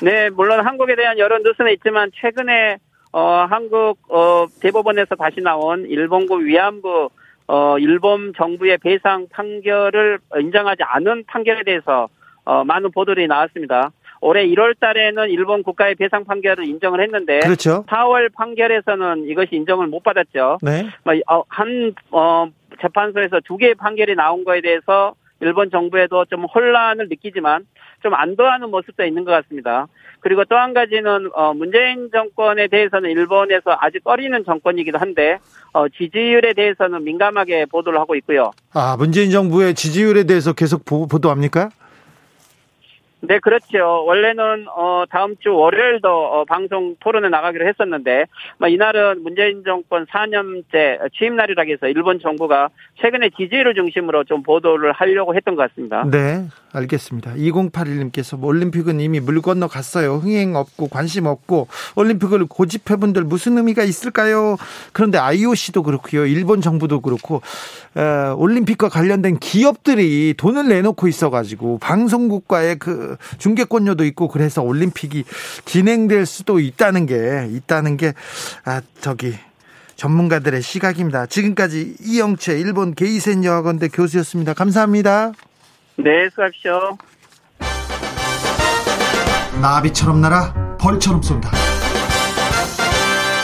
네, 물론 한국에 대한 여러 뉴스는 있지만 최근에 어 한국 어 대법원에서 다시 나온 일본군 위안부 어 일본 정부의 배상 판결을 인정하지 않은 판결에 대해서 어 많은 보도들이 나왔습니다. 올해 1월 달에는 일본 국가의 배상 판결을 인정을 했는데 그렇죠. 4월 판결에서는 이것이 인정을 못 받았죠. 네. 뭐, 어, 한 어, 재판소에서 두 개의 판결이 나온 거에 대해서 일본 정부에도 좀 혼란을 느끼지만 좀 안도하는 모습도 있는 것 같습니다. 그리고 또 한 가지는 어 문재인 정권에 대해서는 일본에서 아직 꺼리는 정권이기도 한데 어 지지율에 대해서는 민감하게 보도를 하고 있고요. 아 문재인 정부의 지지율에 대해서 계속 보, 보도합니까? 네, 그렇죠. 원래는 어 다음 주 월요일도 어, 방송 토론에 나가기로 했었는데 뭐 이날은 문재인 정권 4년째 취임 날이라 해서 일본 정부가 최근에 지지율을 중심으로 좀 보도를 하려고 했던 것 같습니다. 네, 알겠습니다. 2081님께서 뭐 올림픽은 이미 물 건너 갔어요. 흥행 없고 관심 없고 올림픽을 고집해 분들 무슨 의미가 있을까요? 그런데 IOC도 그렇고요. 일본 정부도 그렇고 에, 올림픽과 관련된 기업들이 돈을 내놓고 있어 가지고 방송국과의 그 중계권료도 있고 그래서 올림픽이 진행될 수도 있다는 게 있다는 게 아, 저기 전문가들의 시각입니다. 지금까지 이영채 일본 게이센 여학원대 교수였습니다. 감사합니다. 네, 수고하십시오. 나비처럼 날아 벌처럼 쏜다.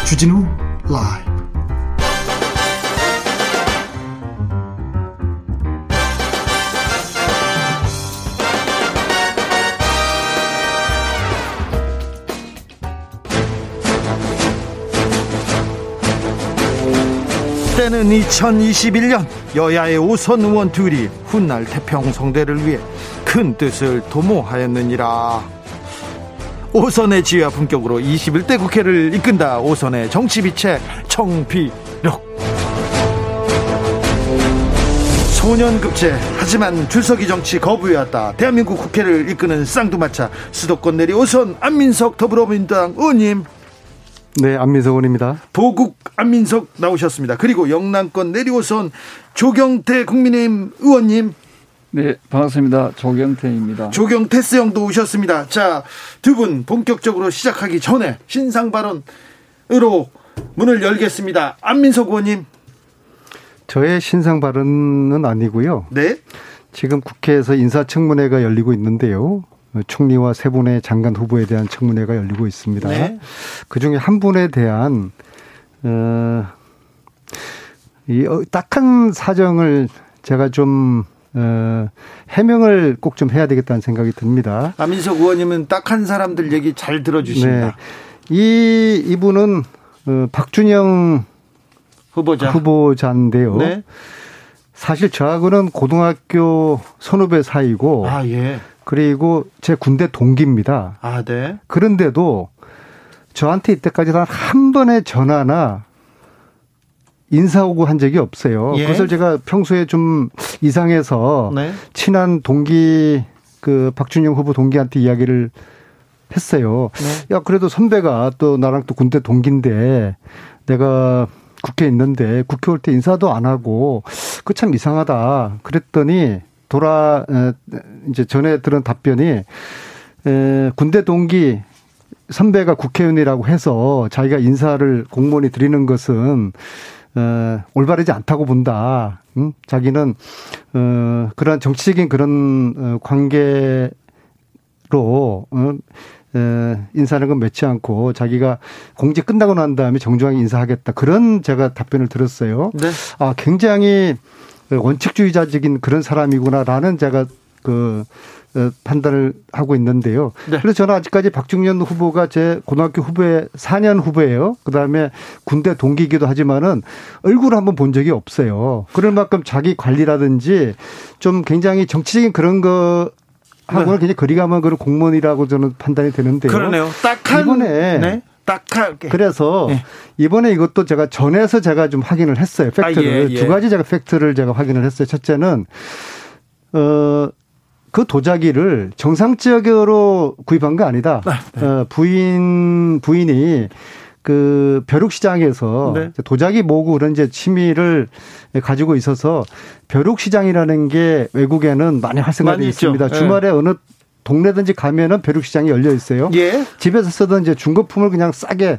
주진우 라이브. 때는 2021년 여야의 오선 의원 둘이 훗날 태평성대를 위해 큰 뜻을 도모하였느니라. 오선의 지휘와 품격으로 21대 국회를 이끈다. 오선의 정치비체 청비력. 소년급제 하지만 줄서기 정치 거부해왔다. 대한민국 국회를 이끄는 쌍두마차 수도권 내리 오선 안민석 더불어민주당 의원님. 네, 안민석 의원입니다. 보국 안민석 나오셨습니다. 그리고 영남권 내리오선 조경태 국민의힘 의원님. 네, 반갑습니다. 조경태입니다. 조경태 스 형도 오셨습니다. 자, 두 분 본격적으로 시작하기 전에 신상 발언으로 문을 열겠습니다. 안민석 의원님. 저의 신상 발언은 아니고요. 네. 지금 국회에서 인사청문회가 열리고 있는데요. 총리와 세 분의 장관 후보에 대한 청문회가 열리고 있습니다. 네. 그 중에 한 분에 대한 어, 이 어, 딱한 사정을 제가 좀 어, 해명을 꼭 좀 해야 되겠다는 생각이 듭니다. 아민석 의원님은 딱한 사람들 얘기 잘 들어주십니다. 네. 이 이분은 어, 박준영 후보자 후보자인데요. 네. 사실 저하고는 고등학교 선후배 사이고 아, 예. 그리고 제 군대 동기입니다. 아, 네. 그런데도 저한테 이때까지 단한 번의 전화나 인사 오고 한 적이 없어요. 예. 그것을 제가 평소에 좀 이상해서 네. 친한 동기 그 박준영 후보 동기한테 이야기를 했어요. 네. 야 그래도 선배가 또 나랑 또 군대 동기인데 내가 국회에 있는데 국회 올 때 인사도 안 하고 그 참 이상하다. 그랬더니 돌아 이제 전에 들은 답변이 에, 군대 동기 선배가 국회의원이라고 해서 자기가 인사를 공무원이 드리는 것은 어, 올바르지 않다고 본다. 응? 자기는 어, 그런 정치적인 그런 어, 관계로 어, 에, 인사하는 건 맺지 않고 자기가 공직 끝나고 난 다음에 정중하게 인사하겠다. 그런 제가 답변을 들었어요. 네. 아, 굉장히 원칙주의자적인 그런 사람이구나라는 제가 그 어, 판단을 하고 있는데요. 네. 그래서 저는 아직까지 박중년 후보가 제 고등학교 후배 4년 후배예요. 그다음에 군대 동기이기도 하지만은 얼굴을 한번 본 적이 없어요. 그럴 만큼 자기 관리라든지 좀 굉장히 정치적인 그런 거 하고는 네. 굉장히 거리감은 그런 공무원이라고 저는 판단이 되는데요. 그러네요. 딱한 이번에 네. 딱하게. 그래서 네. 이번에 이것도 제가 전에서 제가 좀 확인을 했어요. 팩트를 아, 예, 예. 두 가지 제가 팩트를 제가 확인을 했어요. 첫째는 어 그 도자기를 정상적으로 구입한 거 아니다. 아, 네. 어, 부인 부인이 그 벼룩시장에서 네. 도자기 모으고 그런 이제 취미를 가지고 있어서 벼룩시장이라는 게 외국에는 많이 활성화되어 있습니다. 네. 주말에 어느 동네든지 가면은 벼룩 시장이 열려 있어요. 예. 집에서 쓰던 이제 중고품을 그냥 싸게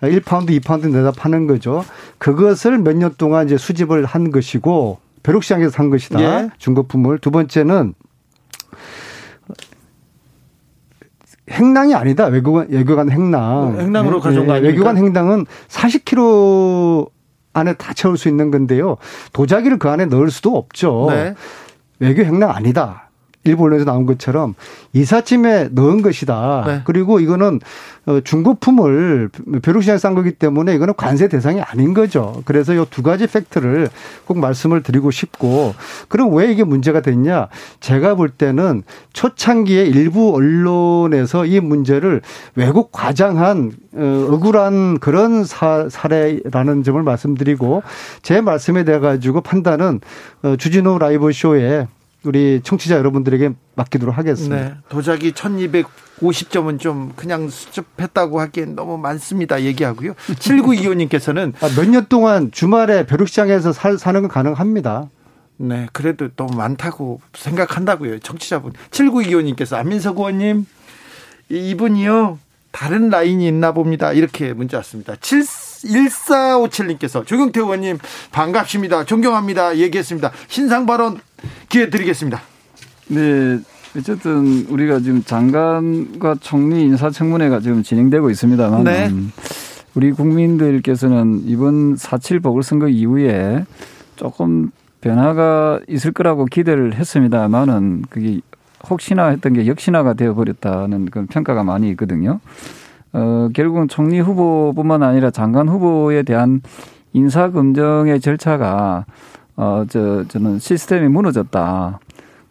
1파운드, 2파운드 내다 파는 거죠. 그것을 몇 년 동안 이제 수집을 한 것이고 벼룩 시장에서 산 것이다. 예. 중고품을. 두 번째는 행랑이 아니다. 외교관, 외교관 행랑. 행랑으로 가져온 거 아닙니까? 외교관 행랑은 40kg 안에 다 채울 수 있는 건데요. 도자기를 그 안에 넣을 수도 없죠. 네. 외교 행랑 아니다. 일부 언론에서 나온 것처럼 이삿짐에 넣은 것이다. 네. 그리고 이거는 어, 중고품을 벼룩시장에 싼 거기 때문에 이거는 관세 대상이 아닌 거죠. 그래서 이 두 가지 팩트를 꼭 말씀을 드리고 싶고 그럼 왜 이게 문제가 됐냐? 제가 볼 때는 초창기에 일부 언론에서 이 문제를 왜곡 과장한 어, 억울한 그런 사, 사례라는 점을 말씀드리고 제 말씀에 대해 가지고 판단은 어, 주진우 라이브 쇼에 우리 청취자 여러분들에게 맡기도록 하겠습니다. 네. 도자기 1250점은 좀 그냥 수줍했다고 하기엔 너무 많습니다. 얘기하고요. 7925님께서는 아, 몇년 동안 주말에 벼룩시장에서 살, 사는 건 가능합니다. 네. 그래도 너무 많다고 생각한다고요. 청취자분. 7925님께서 안민석 의원님 이분이요. 다른 라인이 있나 봅니다. 이렇게 문자 왔습니다. 7, 1457님께서 조경태 의원님 반갑습니다. 존경합니다. 얘기했습니다. 신상 발언 기회 드리겠습니다. 네. 어쨌든 우리가 지금 장관과 총리 인사청문회가 지금 진행되고 있습니다만 네. 우리 국민들께서는 이번 4.7 보궐선거 이후에 조금 변화가 있을 거라고 기대를 했습니다만은 그게 혹시나 했던 게 역시나가 되어버렸다는 그런 평가가 많이 있거든요. 어, 결국은 총리 후보뿐만 아니라 장관 후보에 대한 인사 검증의 절차가 어, 저, 저는 시스템이 무너졌다.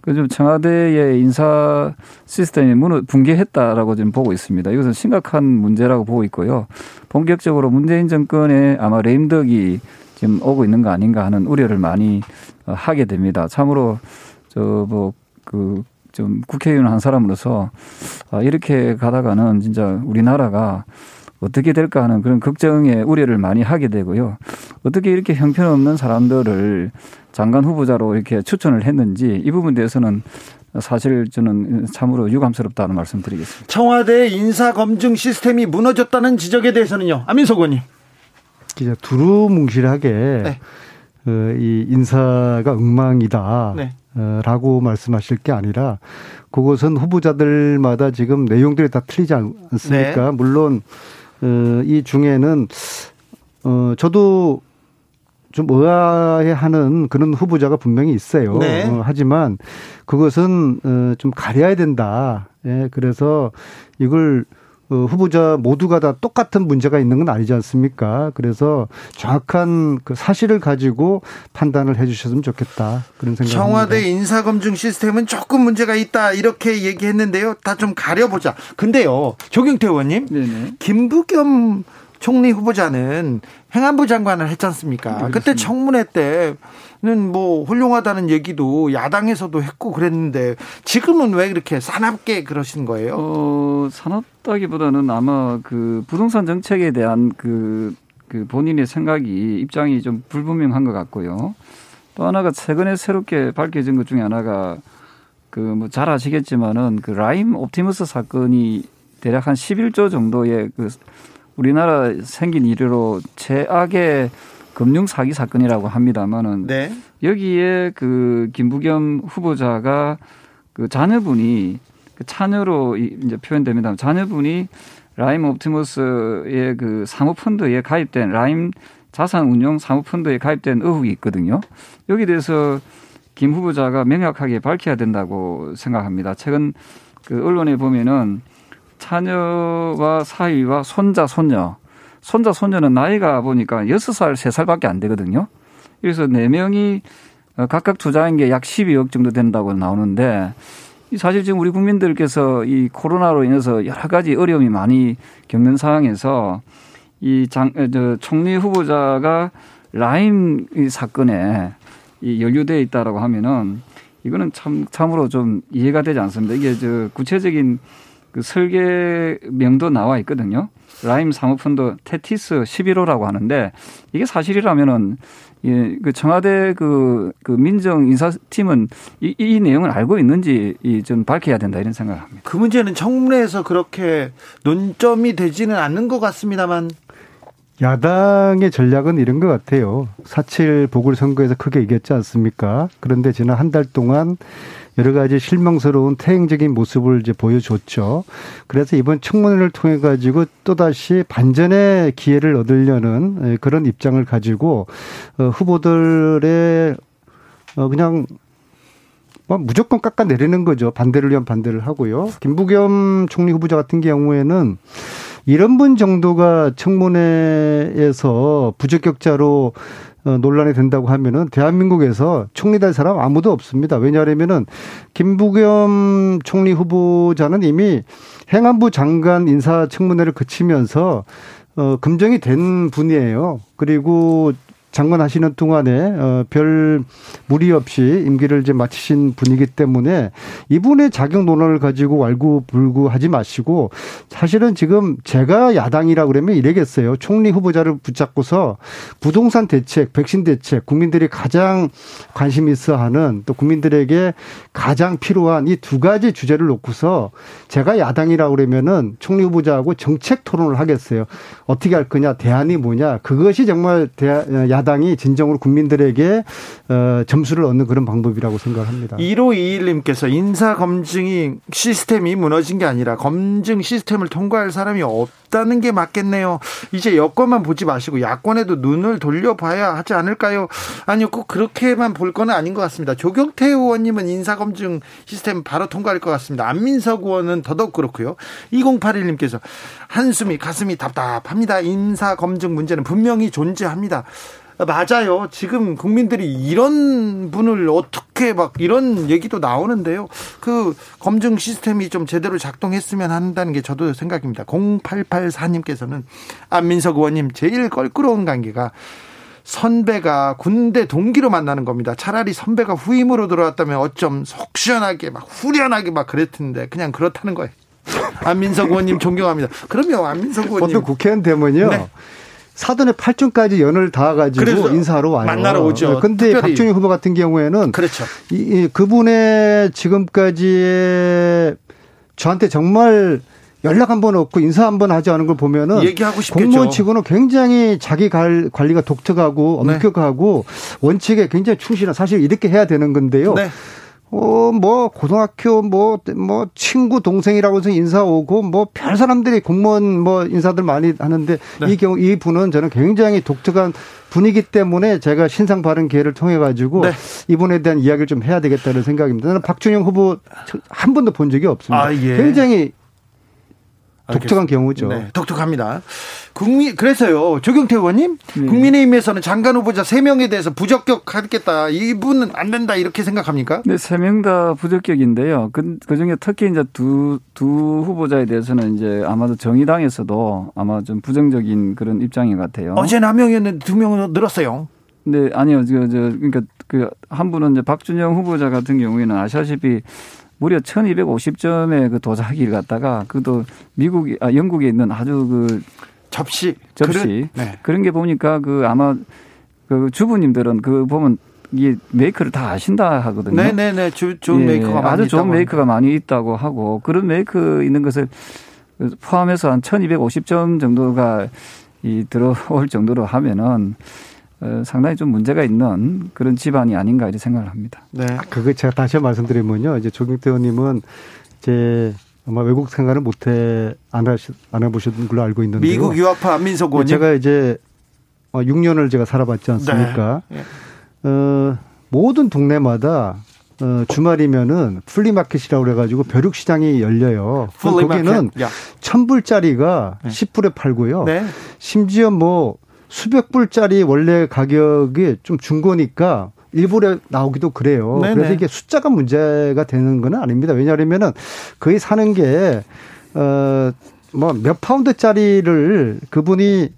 그좀 청와대의 인사 시스템이 무너 붕괴했다라고 지금 보고 있습니다. 이것은 심각한 문제라고 보고 있고요. 본격적으로 문재인 정권에 아마 레임덕이 지금 오고 있는 거 아닌가 하는 우려를 많이 어, 하게 됩니다. 참으로 저뭐그 좀 국회의원 한 사람으로서 아, 이렇게 가다가는 진짜 우리나라가 어떻게 될까 하는 그런 걱정에 우려를 많이 하게 되고요. 어떻게 이렇게 형편없는 사람들을 장관 후보자로 이렇게 추천을 했는지 이 부분에 대해서는 사실 저는 참으로 유감스럽다는 말씀 드리겠습니다. 청와대 인사 검증 시스템이 무너졌다는 지적에 대해서는요. 안민석 의원님. 이제 두루뭉실하게 네. 어, 이 인사가 엉망이다. 네. 어, 라고 말씀하실 게 아니라 그것은 후보자들마다 지금 내용들이 다 틀리지 않습니까? 네. 물론 어, 이 중에는 어 저도 좀 의아해하는 그런 후보자가 분명히 있어요. 네. 어, 하지만 그것은 어, 좀 가려야 된다. 예, 그래서 이걸 어, 후보자 모두가 다 똑같은 문제가 있는 건 아니지 않습니까? 그래서 정확한 그 사실을 가지고 판단을 해 주셨으면 좋겠다. 그런 생각 청와대 인사검증 시스템은 조금 문제가 있다. 이렇게 얘기했는데요. 다 좀 가려보자. 근데요. 조경태 의원님. 네네. 김부겸 총리 후보자는 행안부 장관을 했지 않습니까? 네, 그때 청문회 때는 뭐 훌륭하다는 얘기도 야당에서도 했고 그랬는데 지금은 왜 그렇게 사납게 그러신 거예요? 어, 사납다기보다는 아마 그 부동산 정책에 대한 그, 그 본인의 생각이 입장이 좀 불분명한 것 같고요. 또 하나가 최근에 새롭게 밝혀진 것 중에 하나가 그 뭐 잘 아시겠지만은 그 라임 옵티머스 사건이 대략 한 11조 정도의 그 우리나라 생긴 이래로 최악의 금융 사기 사건이라고 합니다만은 네. 여기에 그 김부겸 후보자가 그 자녀분이 그 차녀로 이제 표현됩니다. 자녀분이 라임 옵티머스의 그 사모펀드에 가입된 라임 자산 운용 사모펀드에 가입된 의혹이 있거든요. 여기 대해서 김 후보자가 명확하게 밝혀야 된다고 생각합니다. 최근 그 언론에 보면은 자녀와 사위와 손자, 손녀. 손자, 손녀는 나이가 보니까 여섯 살, 세살밖에안 되거든요. 그래서 네명이 각각 투자한 게 약 12억 정도 된다고 나오는데 사실 지금 우리 국민들께서 이 코로나로 인해서 여러 가지 어려움이 많이 겪는 상황에서 이 장, 저 총리 후보자가 라임 사건에 이 연루되어 있다라고 하면은 이거는 참, 참으로 좀 이해가 되지 않습니다. 이게 저 구체적인 그 설계명도 나와 있거든요. 라임 사모펀드 테티스 11호라고 하는데 이게 사실이라면은 예, 그 청와대 그, 그 민정 인사팀은 이, 이 내용을 알고 있는지 좀 밝혀야 된다 이런 생각을 합니다. 그 문제는 청문회에서 그렇게 논점이 되지는 않는 것 같습니다만 야당의 전략은 이런 것 같아요. 4.7 보궐선거에서 크게 이겼지 않습니까? 그런데 지난 한 달 동안 여러 가지 실망스러운 태행적인 모습을 이제 보여줬죠. 그래서 이번 청문회를 통해 가지고 또다시 반전의 기회를 얻으려는 예, 그런 입장을 가지고 어, 후보들의 어, 그냥 뭐 무조건 깎아내리는 거죠. 반대를 위한 반대를 하고요. 김부겸 총리 후보자 같은 경우에는 이런 분 정도가 청문회에서 부적격자로 어, 논란이 된다고 하면은 대한민국에서 총리 될 사람 아무도 없습니다. 왜냐하면은 김부겸 총리 후보자는 이미 행안부 장관 인사 청문회를 거치면서 어, 금정이 된 분이에요. 그리고 장관 하시는 동안에 어, 별 무리 없이 임기를 이제 마치신 분이기 때문에 이분의 자격 논란을 가지고 왈구불구하지 마시고 사실은 지금 제가 야당이라 그러면 이래겠어요. 총리 후보자를 붙잡고서 부동산 대책, 백신 대책, 국민들이 가장 관심 있어 하는 또 국민들에게 가장 필요한 이 두 가지 주제를 놓고서 제가 야당이라 그러면은 총리 후보자하고 정책 토론을 하겠어요. 어떻게 할 거냐, 대안이 뭐냐. 그것이 정말 야 야당이 진정으로 국민들에게 어, 점수를 얻는 그런 방법이라고 생각합니다. 1521님께서 인사 검증이 시스템이 무너진 게 아니라 검증 시스템을 통과할 사람이 없다는 게 맞겠네요. 이제 여권만 보지 마시고 야권에도 눈을 돌려봐야 하지 않을까요? 아니요, 꼭 그렇게만 볼 거는 아닌 것 같습니다. 조경태 의원님은 인사 검증 시스템 바로 통과할 것 같습니다. 안민석 의원은 더더욱 그렇고요. 2081님께서 한숨이 가슴이 답답합니다. 인사 검증 문제는 분명히 존재합니다. 맞아요. 지금 국민들이 이런 분을 어떻게 막 이런 얘기도 나오는데요. 그 검증 시스템이 좀 제대로 작동했으면 한다는 게 저도 생각입니다. 0884님께서는 안민석 의원님 제일 껄끄러운 관계가 선배가 군대 동기로 만나는 겁니다. 차라리 선배가 후임으로 들어왔다면 어쩜 속 시원하게 막 후련하게 막 그랬는데 그냥 그렇다는 거예요. 안민석 의원님 존경합니다. 그러면 안민석 의원님 보통 국회의원 되면요. 네. 사돈의 8층까지 연을 닿아가지고 인사하러 와요. 만나러 오죠. 근데 특별히. 박준희 후보 같은 경우에는 그렇죠. 이, 이 그분의 지금까지의 저한테 정말 연락 한 번 없고 인사 한 번 하지 않은 걸 보면은 얘기하고 싶겠죠. 공무원 치고는 굉장히 자기 관리가 독특하고 네. 엄격하고 네. 원칙에 굉장히 충실한 사실 이렇게 해야 되는 건데요. 네. 어, 뭐, 고등학교, 뭐, 뭐, 친구, 동생이라고 해서 인사 오고, 뭐, 별 사람들이 공무원 뭐, 인사들 많이 하는데, 네. 이 경우, 이 분은 저는 굉장히 독특한 분이기 때문에 제가 신상 발언 기회를 통해가지고, 네. 이분에 대한 이야기를 좀 해야 되겠다는 생각입니다. 저는 박준영 후보 한 번도 본 적이 없습니다. 아, 예. 굉장히 독특한 알겠습니다. 경우죠. 네, 독특합니다. 국민 그래서요. 조경태 의원님, 네. 국민의힘에서는 장관 후보자 3명에 대해서 부적격하겠다. 이분은 안 된다 이렇게 생각합니까? 네, 3명 다 부적격인데요. 그, 그 중에 특히 이제 두, 두 후보자에 대해서는 이제 아마도 정의당에서도 아마 좀 부정적인 그런 입장인 것 같아요. 어제는 한 명이었는데 두 명으로 늘었어요. 네, 아니요. 저, 저, 그러니까 그 한 분은 이제 박준영 후보자 같은 경우에는 아시다시피 무려 1250점의 그 도자기를 갖다가 그도 미국이 아 영국에 있는 아주 그 접시 접시 그런, 네. 그런 게 보니까 그 아마 그 주부님들은 그 보면 이게 메이커를 다 아신다 하거든요. 네네네. 주, 좋은 예, 메이커가 많이 아주 좋은 메이커가 많이 있다고 하고 그런 메이커 있는 것을 포함해서 한 1250점 정도가 이 들어올 정도로 하면은 어, 상당히 좀 문제가 있는 그런 집안이 아닌가 이렇게 생각을 합니다. 네. 그거 제가 다시 말씀드리면요. 이제 조경태 의원님은 이제 아마 외국 생활을 못해 안, 하시, 안 해보신 걸로 알고 있는데 미국 유학파 안민석 의원님. 제가 이제 6년을 어, 제가 살아봤지 않습니까? 네. 네. 어, 모든 동네마다 어, 주말이면은 flea market이라고 그래가지고 벼룩 시장이 열려요. 거기는 천 불짜리가 네. 10불에 팔고요. 네. 심지어 뭐 수백 불짜리 원래 가격이 좀 중고니까 일부러 나오기도 그래요. 네네. 그래서 이게 숫자가 문제가 되는 건 아닙니다. 왜냐하면은 거의 사는 게, 어, 뭐 몇 파운드짜리를 그분이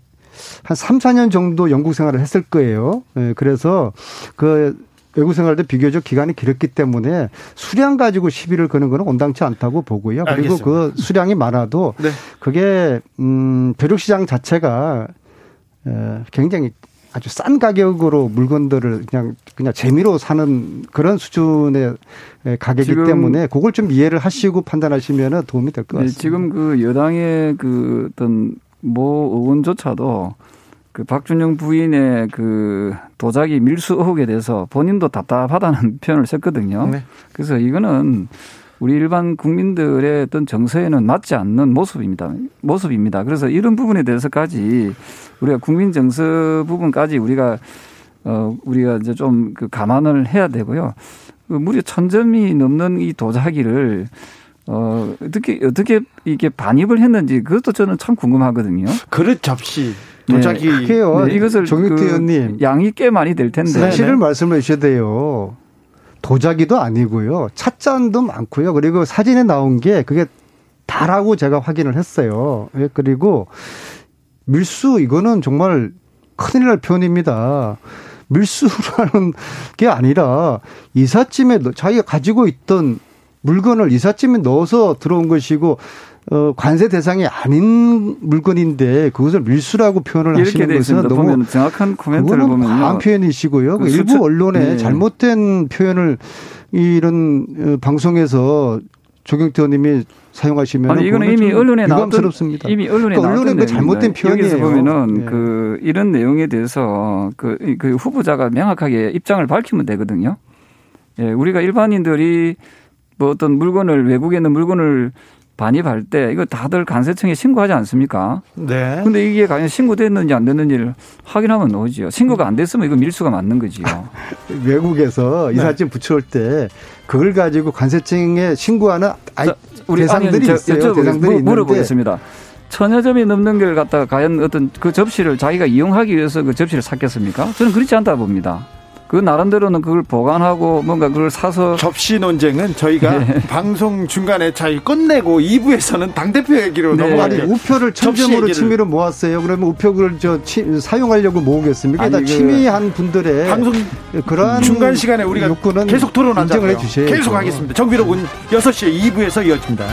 한 3, 4년 정도 영국 생활을 했을 거예요. 예, 그래서 그 외국 생활도 비교적 기간이 길었기 때문에 수량 가지고 시비를 거는 거는 온당치 않다고 보고요. 그리고 알겠습니다. 그 수량이 많아도 네. 그게 음 벼룩 시장 자체가 굉장히 아주 싼 가격으로 물건들을 그냥 그냥 재미로 사는 그런 수준의 가격이기 때문에 그걸 좀 이해를 하시고 판단하시면 도움이 될것 네, 같습니다. 네, 지금 그 여당의 그 어떤 모 의원조차도 그 박준영 부인의 그 도자기 밀수 의혹에 대해서 본인도 답답하다는 표현을 썼거든요. 네. 그래서 이거는 우리 일반 국민들의 어떤 정서에는 맞지 않는 모습입니다. 모습입니다. 그래서 이런 부분에 대해서까지 우리가 국민 정서 부분까지 우리가 어 우리가 이제 좀 그 감안을 해야 되고요. 그 무려 천 점이 넘는 이 도자기를 어, 어떻게, 어떻게 이게 반입을 했는지 그것도 저는 참 궁금하거든요. 그릇 접시. 도자기. 네. 네, 이것을 정육대 그 의원님. 양이 꽤 많이 될 텐데. 사실을 네. 말씀해 주셔야 돼요. 도자기도 아니고요. 찻잔도 많고요. 그리고 사진에 나온 게 그게 다라고 제가 확인을 했어요. 예, 그리고 밀수 이거는 정말 큰일 날 표현입니다. 밀수라는 게 아니라 이삿짐에 자기가 가지고 있던 물건을 이삿짐에 넣어서 들어온 것이고 어, 관세 대상이 아닌 물건인데 그것을 밀수라고 표현을 하시는 것은 너무 정확한 코멘트를 보면 과한 표현이시고요. 그 일부 언론에 네. 잘못된 표현을 이런 어, 방송에서 조경태 의원님이 사용하시면 아니 이거는 이미 언론에 나왔던 이미 언론에 그러니까 언론의 그 잘못된 표현이에요. 여기서 보면은 네. 그 이런 내용에 대해서 그, 그 후보자가 명확하게 입장을 밝히면 되거든요. 예, 우리가 일반인들이 뭐 어떤 물건을 외국에 있는 물건을 반입할 때 이거 다들 관세청에 신고하지 않습니까? 네. 근데 이게 과연 신고됐는지 안 됐는지를 확인하면 오지요. 신고가 안 됐으면 이거 밀수가 맞는 거지요. 외국에서 이삿짐 네. 붙여올 때 그걸 가지고 관세청에 신고하는 아이, 우리 대상들이 아니, 있어요. 대상들이 물 어보겠습니다. 천여 점이 넘는 걸 갖다가 과연 어떤 그 접시를 자기가 이용하기 위해서 그 접시를 샀겠습니까? 저는 그렇지 않다 봅니다. 그 나름대로는 그걸 보관하고 뭔가 그걸 사서 접시 논쟁은 저희가 네. 방송 중간에 잘 끝내고 2부에서는 당 대표 얘기로 네. 넘어가니 우표를 천점으로 취미로 모았어요. 그러면 우표를 저 치, 사용하려고 모으겠습니까? 아니, 다 그 취미한 분들의 방송 그러한 중간 시간에 우리가 계속 토론하자고요. 계속 하겠습니다. 정비로 군 6시 2부에서 이어집니다.